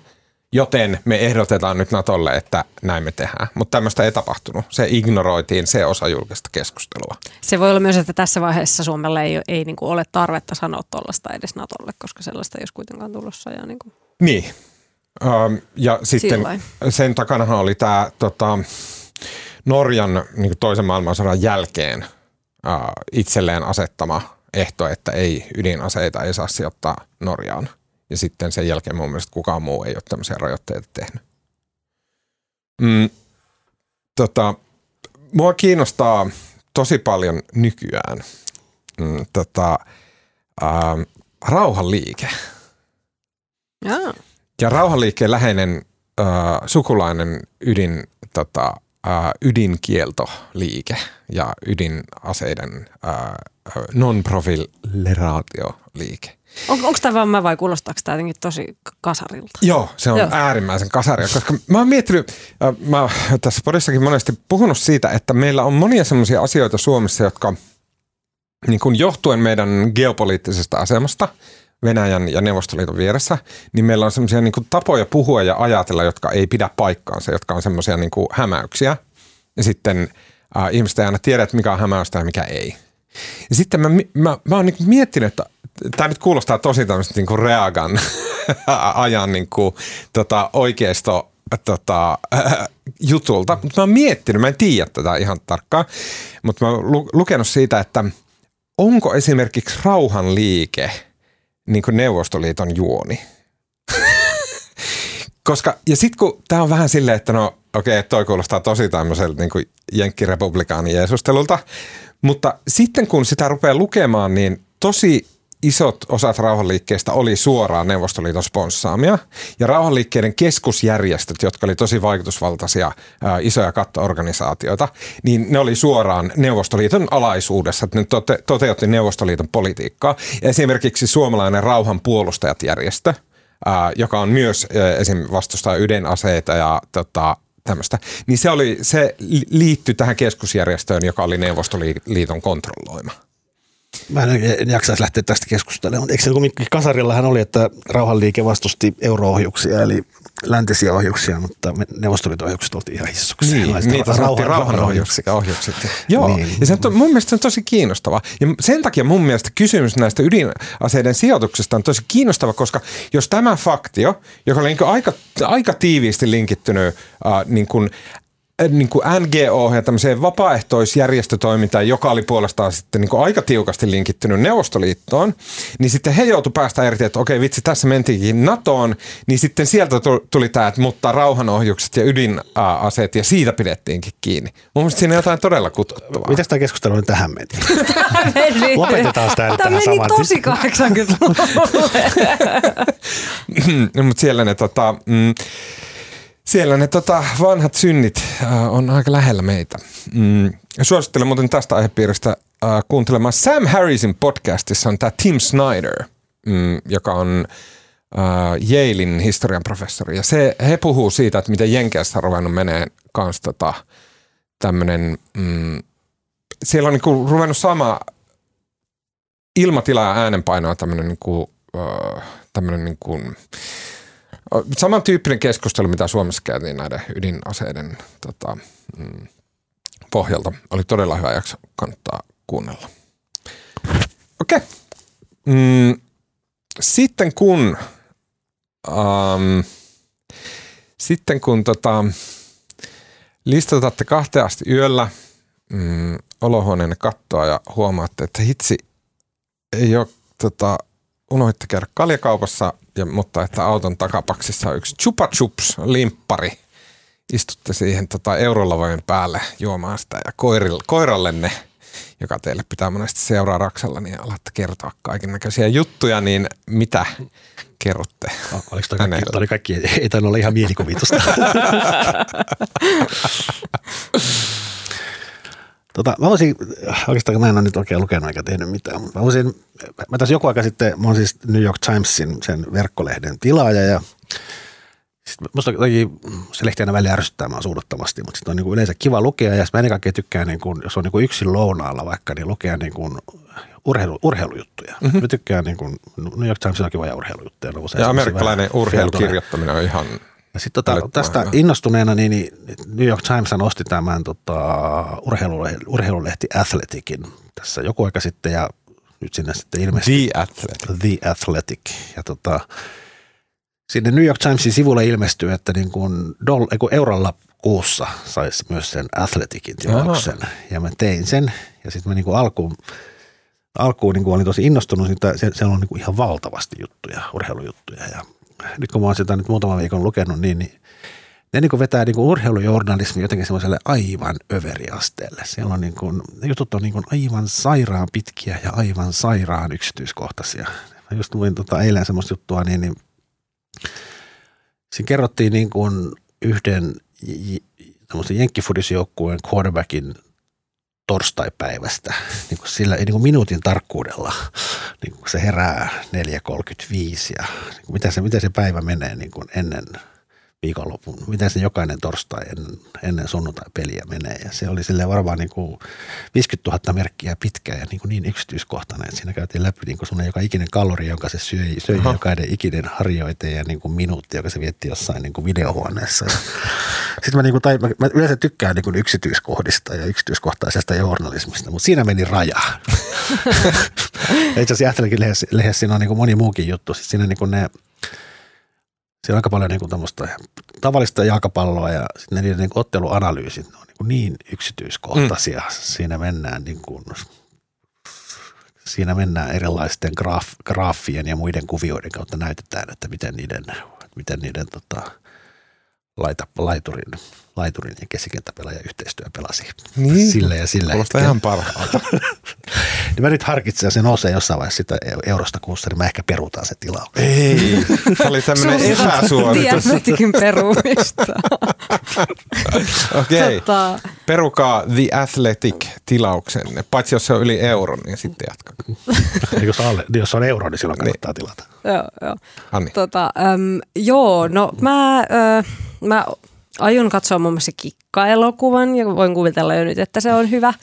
Joten me ehdotetaan nyt Natolle, että näin me tehdään. Mutta tämmöistä ei tapahtunut. Se ignoroitiin se osa julkista keskustelua. se voi olla myös, että tässä vaiheessa Suomella ei, ei niin kuin ole tarvetta sanoa tuollaista edes Natolle, koska sellaista ei olisi kuitenkaan tulossa. Ja niin kuin. Niin. Ähm, ja sitten Sillain. sen takanahan oli tämä tota, Norjan niin toisen maailmansodan jälkeen äh, itselleen asettama ehto, että ei ydinaseita ei saa sijoittaa Norjaan. Ja sitten sen jälkeen mun mielestä kukaan muu ei ole tämmöisiä rajoitteita tehnyt. Mm, tota, mua kiinnostaa tosi paljon nykyään mm, tota, ähm, rauhanliike. Jaa. Ja rauhanliikkeen äh, sukulainen ydin, tota, äh, ydinkieltoliike ja ydinaseiden äh, non-profileraatioliike. On, onko tämä vaan mä vai kuulostaako tämä jotenkin tosi kasarilta? Joo, se on Joo. Äärimmäisen kasaria, koska mä oon miettinyt, äh, mä oon tässä podissakin monesti puhunut siitä, että meillä on monia semmoisia asioita Suomessa, jotka niin kun johtuen meidän geopoliittisesta asemasta Venäjän ja Neuvostoliiton vieressä, niin meillä on semmoisia niin tapoja puhua ja ajatella, jotka ei pidä paikkaansa, jotka on semmoisia niin hämäyksiä. Ja sitten äh, ihmiset ei aina tiedä, että mikä on hämäystä ja mikä ei. Ja sitten mä, mä, mä oon niin miettinyt, että tämä nyt kuulostaa tosi tämmöistä niin Reagan <laughs> ajan niin kuin, tota, oikeisto tota, äh, <laughs> jutulta, mutta mä oon miettinyt, mä en tiedä tätä ihan tarkkaan, mutta mä oon lu- lukenut siitä, että onko esimerkiksi rauhanliike niin kuin Neuvostoliiton juoni? <laughs> Koska, ja sitten kun tämä on vähän silleen, että no okei, okay, toi kuulostaa tosi tämmöiseltä niin kuin jenkkirepublikaani Jeesustelulta, mutta sitten kun sitä rupeaa lukemaan, niin tosi isot osat rauhanliikkeestä oli suoraan Neuvostoliiton sponssaamia. Ja rauhanliikkeiden keskusjärjestöt, jotka oli tosi vaikutusvaltaisia ää, isoja kattoorganisaatioita, niin ne oli suoraan Neuvostoliiton alaisuudessa. Ne tote, toteutti Neuvostoliiton politiikkaa. Esimerkiksi suomalainen rauhanpuolustajat-järjestö, ää, joka on myös esim. vastustaa ydinaseita ja tota, tämmöistä, niin se, oli, se li- liittyi tähän keskusjärjestöön, joka oli Neuvostoliiton kontrolloima. Mä en jaksaisi lähteä tästä keskustelemaan, mutta eikö se kumminkin Kasarillahan oli, että rauhanliike vastusti euro-ohjuksia, eli läntisiä ohjuksia, mutta Neuvostoliiton ohjukset oltiin ihan hissuksia. Niin, niitä sanottiin rauhanohjukset. ohjukset. Joo, Niin, ja se on mun mielestä se on tosi kiinnostava. Ja sen takia mun mielestä kysymys näistä ydinaseiden sijoituksesta on tosi kiinnostava, koska jos tämä faktio, joka oli niin aika, aika tiiviisti linkittynyt äh, niin kuin niin kuin NGO ja tämmöiseen vapaaehtoisjärjestötoimintaan, joka oli puolestaan sitten niin kuin aika tiukasti linkittynyt Neuvostoliittoon, niin sitten he joutu päästä irti, että okei vitsi, tässä mentiinkin NATOon, niin sitten sieltä tu- tuli tämä, että mutta rauhanohjukset ja ydinaseet ja siitä pidettiinkin kiinni. Mun mielestä siinä on jotain todella kutkuttavaa. Mitäs tämä keskustelu nyt tähän meni? <laughs> Meni- Lopetetaan sitä nyt Tämä tähän meni saman tosi 80-luvulle. No, mutta siellä ne, tota, mm, siellä ne tota, vanhat synnit äh, on aika lähellä meitä. Mm, suosittelen muuten tästä aihepiiristä äh, kuuntelemaan Sam Harrisin podcastissa on tämä Tim Snyder, mm, joka on äh, Yalein historian professori. Ja se, he puhuu siitä, että miten Jenkeissä on ruvennut menee kanssa tota, tämmöinen, mm, siellä on niinku ruvennut sama ilmatila ja äänenpainoa tämmöinen niinku, äh, tämmöinen niinku, samantyyppinen keskustelu, mitä Suomessa käytiin näiden ydinaseiden tota, mm, pohjalta. Oli todella hyvä jakso, kannattaa kuunnella. Okei. Okay. Mm, sitten kun, um, sitten kun tota, listatatte kahteen asti yöllä mm, olohuoneenne kattoa ja huomaatte, että hitsi ei ole tota, unohditte käydä kaljakaupassa, ja, mutta että auton takapaksissa on yksi chupa chups limppari. Istutte siihen tota, eurolavojen päälle juomaan sitä ja koirille, koirallenne, joka teille pitää monesti seuraa raksalla, niin alatte kertoa kaiken näköisiä juttuja, niin mitä kerrotte? Oliko toi kaikki, oli kaikki, ei tainnut olla ihan mielikuvitusta. <laughs> Tota, mä voisin, oikeastaan mä en ole nyt oikein lukenut eikä tehnyt mitään, mutta mä voisin, mä tässä joku aika sitten, mä oon siis New York Timesin sen verkkolehden tilaaja ja Sitten musta toki se lehti aina välillä ärsyttää mä suunnattomasti, mutta sitten on niin kuin yleensä kiva lukea ja mä ennen kaikkea tykkään, niin kuin, jos on niin kuin yksin lounaalla vaikka, niin lukea niin kuin urheilu, urheilujuttuja. Mm-hmm. Mä tykkään, niin kuin, New York Times on kiva ja urheilujuttuja. Ja amerikkalainen urheilukirjoittaminen on ihan... ja sitten tota, Älyttömän tästä hyvä. innostuneena, niin, niin New York Times nosti tämän tota, urheilu, urheilulehti Athleticin tässä joku aika sitten ja nyt sinne sitten ilmestyi The Athlete. The Athletic. Ja tota, sinne New York Timesin sivulle ilmestyy, että niin kuin doll, kun eurolla kuussa saisi myös sen Athleticin tilauksen. Ja mä tein sen ja sitten mä niin kuin alkuun, alkuun niin kuin olin tosi innostunut, siitä, se, siellä on niin kuin ihan valtavasti juttuja, urheilujuttuja. Ja nyt kun mä oon sitä nyt muutaman viikon lukenut, niin, niin ne niin vetää niin urheilujournalismi jotenkin semmoiselle aivan överiasteelle. Siellä on niin kuin, ne jutut on niin kuin aivan sairaan pitkiä ja aivan sairaan yksityiskohtaisia. Mä just luin tota eilen semmoista juttua, niin, niin siinä kerrottiin niin kuin yhden tämmöisen jenkkifudisjoukkueen quarterbackin torstaipäivästä niin kuin sillä niin kuin minuutin tarkkuudella. Niin kuin se herää 4.35 ja niin kuin mitä, se, mitä se päivä menee niin kuin ennen viikonlopun, miten se jokainen torstai ennen, ennen sunnuntai-peliä menee. Ja se oli silleen varmaan niin kuin 50 000 merkkiä pitkä ja niin, kuin niin yksityiskohtainen, että siinä käytiin läpi niin kuin sun joka ikinen kalori, jonka se söi, söi Aha. jokainen ikinen harjoite ja niin kuin minuutti, joka se vietti jossain niin kuin videohuoneessa. Sitten mä, niin kuin, tai, mä, mä yleensä tykkään niin kuin yksityiskohdista ja yksityiskohtaisesta journalismista, mutta siinä meni raja. Ja <laughs> <laughs> Itse asiassa Athleticin lehdessä, lehdessä siinä on niin kuin moni muukin juttu. Sitten siinä niin kuin ne, siellä on aika paljon niin tämmöistä tavallista jalkapalloa ja sitten niiden niin otteluanalyysit ne on niin, niin yksityiskohtaisia. Mm. Siinä mennään niin kuin, siinä mennään erilaisten graaf, graafien ja muiden kuvioiden kautta näytetään, että miten niiden, miten niiden tota, laita, laiturin, laiturin ja keskikenttäpelaaja yhteistyö pelasi Niin. sillä ja sillä. Kuulostaa ihan parhaalta. <laughs> Niin mä nyt harkitsen, ja se nousee jossain vaiheessa sitä eurosta kuussa, niin mä ehkä perutaan se tilaus. Ei, se oli tämmöinen epäsuoritus. Diabeetikin perumista. <laughs> Okei, tota, perukaa The Athletic-tilauksenne. Paitsi jos se on yli euron, niin sitten jatkakaa. <laughs> Niin jos, alle, niin jos on euro, niin silloin kannattaa tilata. joo, joo. Anni. Tota, äm, joo, no mä, ö, mä aion katsoa muun muassa kikka-elokuvan ja voin kuvitella jo nyt, että se on hyvä.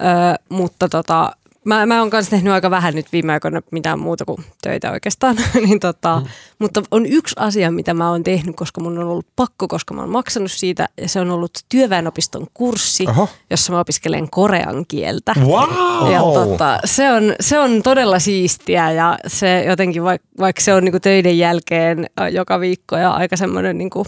Ö, mutta tota, mä, mä oon kanssa tehnyt aika vähän nyt viime aikoina mitään muuta kuin töitä oikeastaan. <laughs> niin tota, mm. Mutta on yksi asia, mitä mä oon tehnyt, koska mun on ollut pakko, koska mä oon maksanut siitä. Ja se on ollut työväenopiston kurssi, Oho. jossa mä opiskelen korean kieltä. Wow! Ja tota, se, on, se on todella siistiä ja se jotenkin, vaikka, vaikka se on niinku töiden jälkeen joka viikko ja aika semmoinen, niinku,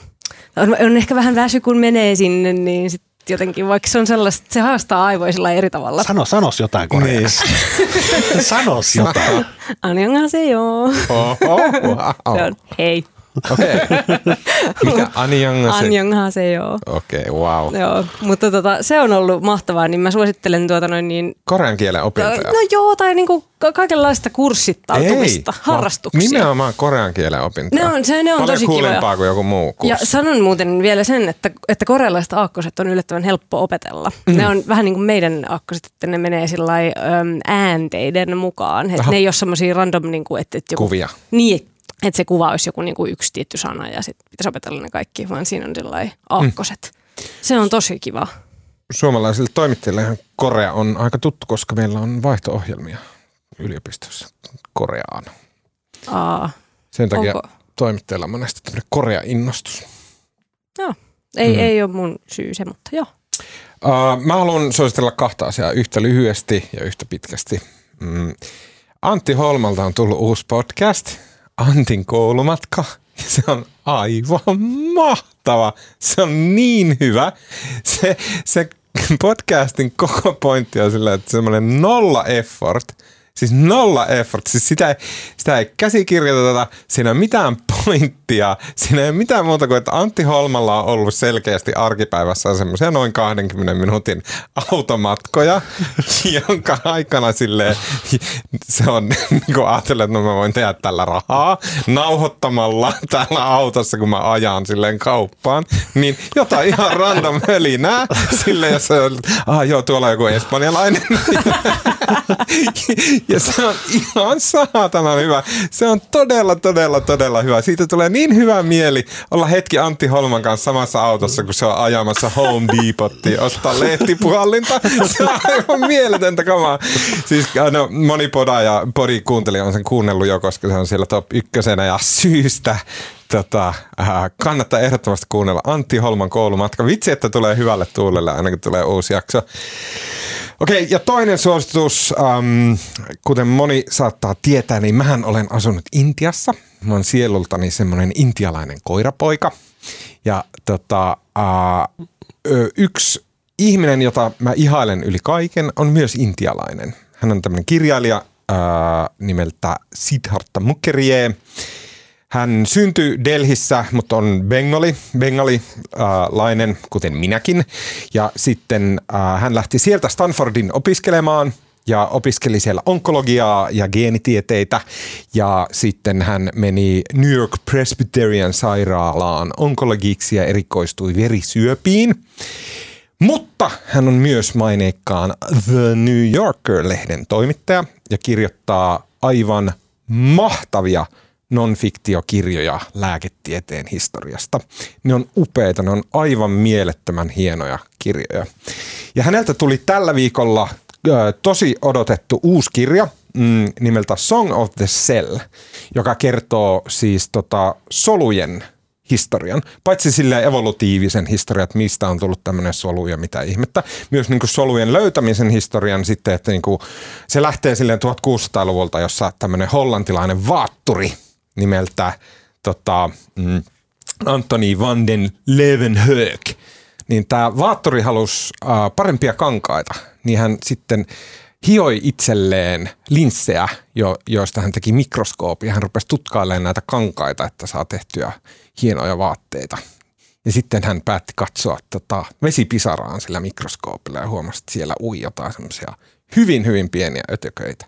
on, on ehkä vähän väsy kun menee sinne, niin sit jotenkin, vaikka se on sellaista, se haastaa aivoja sillä eri tavalla. Sano, sanos jotain koreaksi. Niin. <laughs> sanos jotain. Annyeonghaseyo. Oho, wow. Se on hei. Okei. <laughs> Mikä? Anjanga se? Annyeonghaseyo. Okei, wow. Joo, mutta tota, se on ollut mahtavaa, niin mä suosittelen tuota noin niin Korean kielen opintoja. No joo, tai niinku ka- kaikenlaista kurssittautumista, Ei, harrastuksia. Nimenomaan korean kielen opintoja. Ne on- se- ne on Paljon tosi kivoja. kuin joku muu Ja kurssi. sanon muuten vielä sen, että, että korealaiset aakkoset on yllättävän helppo opetella. Mm. Ne on vähän niin kuin meidän aakkoset, että ne menee sillä äänteiden mukaan. Ne ei ole semmoisia random, niin kuin, että, että joku, Kuvia. Niin, että se kuva olisi joku niin kuin yksi tietty sana ja sitten pitäisi opetella ne kaikki, vaan siinä on sellainen aakkoset. Mm. Se on tosi kiva. Suomalaisille toimittajillehan Korea on aika tuttu, koska meillä on vaihto-ohjelmia yliopistossa Koreaan. Aa, Sen takia Onko? toimittajilla on monesti tämmöinen Korea-innostus. joo. Ei, mm. ei ole mun syy se, mutta joo. Uh, mä haluan suositella kahta asiaa yhtä lyhyesti ja yhtä pitkästi. Mm. Antti Holmalta on tullut uusi podcast, Antin koulumatka. Se on aivan mahtava. Se on niin hyvä. Se, se podcastin koko pointti on sillä, että semmoinen nolla effort – Siis nolla effort. Siis sitä ei, sitä ei käsikirjoiteta, siinä ei ole mitään pointtia. Siinä ei ole mitään muuta kuin, että Antti Holmalla on ollut selkeästi arkipäivässä semmoisia noin 20 minuutin automatkoja, <laughs> jonka aikana sille <laughs> se on niin kuin ajatellut, että no mä voin tehdä tällä rahaa nauhoittamalla täällä autossa, kun mä ajan silleen kauppaan, niin jotain ihan random hölinää sille, jos on, ah joo, tuolla on joku espanjalainen. <laughs> Ja se on ihan saatanan hyvä. Se on todella, todella, todella hyvä. Siitä tulee niin hyvä mieli olla hetki Antti Holman kanssa samassa autossa, kun se on ajamassa Home Depottiin ostaa lehtipuhallinta. Se on aivan mieletöntä kamaa. Siis no, moni poda ja podi kuuntelija on sen kuunnellut jo, koska se on siellä top ykkösenä ja syystä tota, äh, kannattaa ehdottomasti kuunnella Antti Holman koulumatka. Vitsi, että tulee hyvälle tuulelle aina kun tulee uusi jakso. Okei, ja toinen suositus, ähm, kuten moni saattaa tietää, niin mähän olen asunut Intiassa. Mä oon sielultani semmoinen intialainen koirapoika. Ja tota, äh, yksi ihminen, jota mä ihailen yli kaiken, on myös intialainen. Hän on tämmöinen kirjailija äh, nimeltä Siddhartha Mukherjee. Hän syntyi Delhissä, mutta on bengali, bengalilainen, kuten minäkin. Ja sitten äh, hän lähti sieltä Stanfordin opiskelemaan ja opiskeli siellä onkologiaa ja geenitieteitä. Ja sitten hän meni New York Presbyterian sairaalaan onkologiksi ja erikoistui verisyöpiin. Mutta hän on myös maineikkaan The New Yorker-lehden toimittaja ja kirjoittaa aivan mahtavia – non-fiktiokirjoja lääketieteen historiasta. Ne on upeita, ne on aivan mielettömän hienoja kirjoja. Ja häneltä tuli tällä viikolla tosi odotettu uusi kirja mm, nimeltä Song of the Cell, joka kertoo siis tota, solujen historian. Paitsi sille evolutiivisen historian, että mistä on tullut tämmöinen solu ja mitä ihmettä. Myös niin kuin solujen löytämisen historian sitten, että niin kuin, se lähtee silleen 1600-luvulta, jossa tämmöinen hollantilainen vaatturi – nimeltä tota, mm, Antoni van den Leeuwenhoek, niin tämä Vaattori halusi parempia kankaita, niin hän sitten hioi itselleen linssejä, jo, joista hän teki mikroskoopia. Hän rupesi tutkailemaan näitä kankaita, että saa tehtyä hienoja vaatteita. Ja sitten hän päätti katsoa tota, vesipisaraan sillä mikroskoopilla ja huomasi, että siellä ui jotain semmoisia hyvin, hyvin pieniä ötököitä.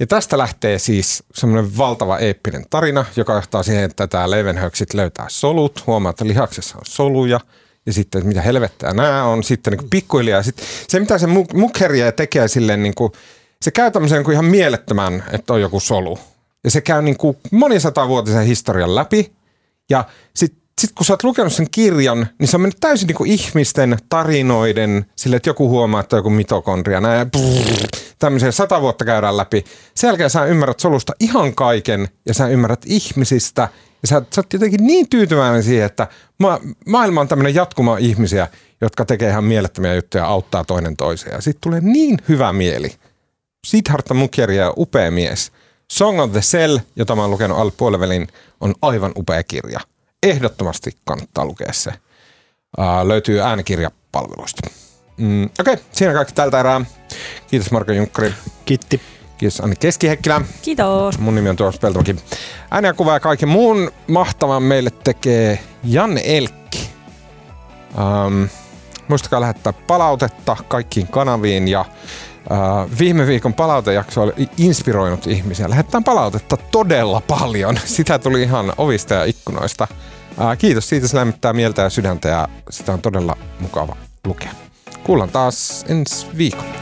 Ja tästä lähtee siis semmoinen valtava eeppinen tarina, joka johtaa siihen, että tämä Levenhöksit löytää solut, huomaa, että lihaksessa on soluja, ja sitten mitä helvettää nämä on sitten niin pikkuhiljaa. Sitten se, mitä se mukheria tekee silleen, niin kuin, se käy tämmöisen kuin ihan mielettömän, että on joku solu. Ja se käy niin monisatavuotisen historian läpi, ja sitten sitten kun sä oot lukenut sen kirjan, niin se on mennyt täysin niin ihmisten tarinoiden, sille, että joku huomaa, että on joku mitokondria, näin, tämmöisiä sata vuotta käydään läpi. Sen jälkeen sä ymmärrät solusta ihan kaiken ja sä ymmärrät ihmisistä ja sä, sä oot jotenkin niin tyytyväinen siihen, että ma- maailma on tämmöinen jatkuma ihmisiä, jotka tekee ihan mielettömiä juttuja ja auttaa toinen toiseen. Ja sitten tulee niin hyvä mieli. Siddhartha Mukherjee on upea mies. Song of the Cell, jota mä oon lukenut alle puolivälin, on aivan upea kirja. Ehdottomasti kannattaa lukea se. Uh, löytyy äänikirjapalveluista. Mm, Okei, okay, siinä kaikki tältä erää. Kiitos Marko Junkkari. Kiitti. Kiitos Anni Keskihäkkilä. Kiitos. Mun nimi on Tuomas Peltomäki. Ääniä kuvaa ja kaiken muun mahtavan meille tekee Janne Elkki. Um, muistakaa lähettää palautetta kaikkiin kanaviin ja Uh, viime viikon palautejakso oli inspiroinut ihmisiä. Lähetetään palautetta todella paljon. <laughs> Sitä tuli ihan ovista ja ikkunoista. Uh, kiitos siitä, se lämmittää mieltä ja sydäntä ja sitä on todella mukava lukea. Kuullaan taas ensi viikolla.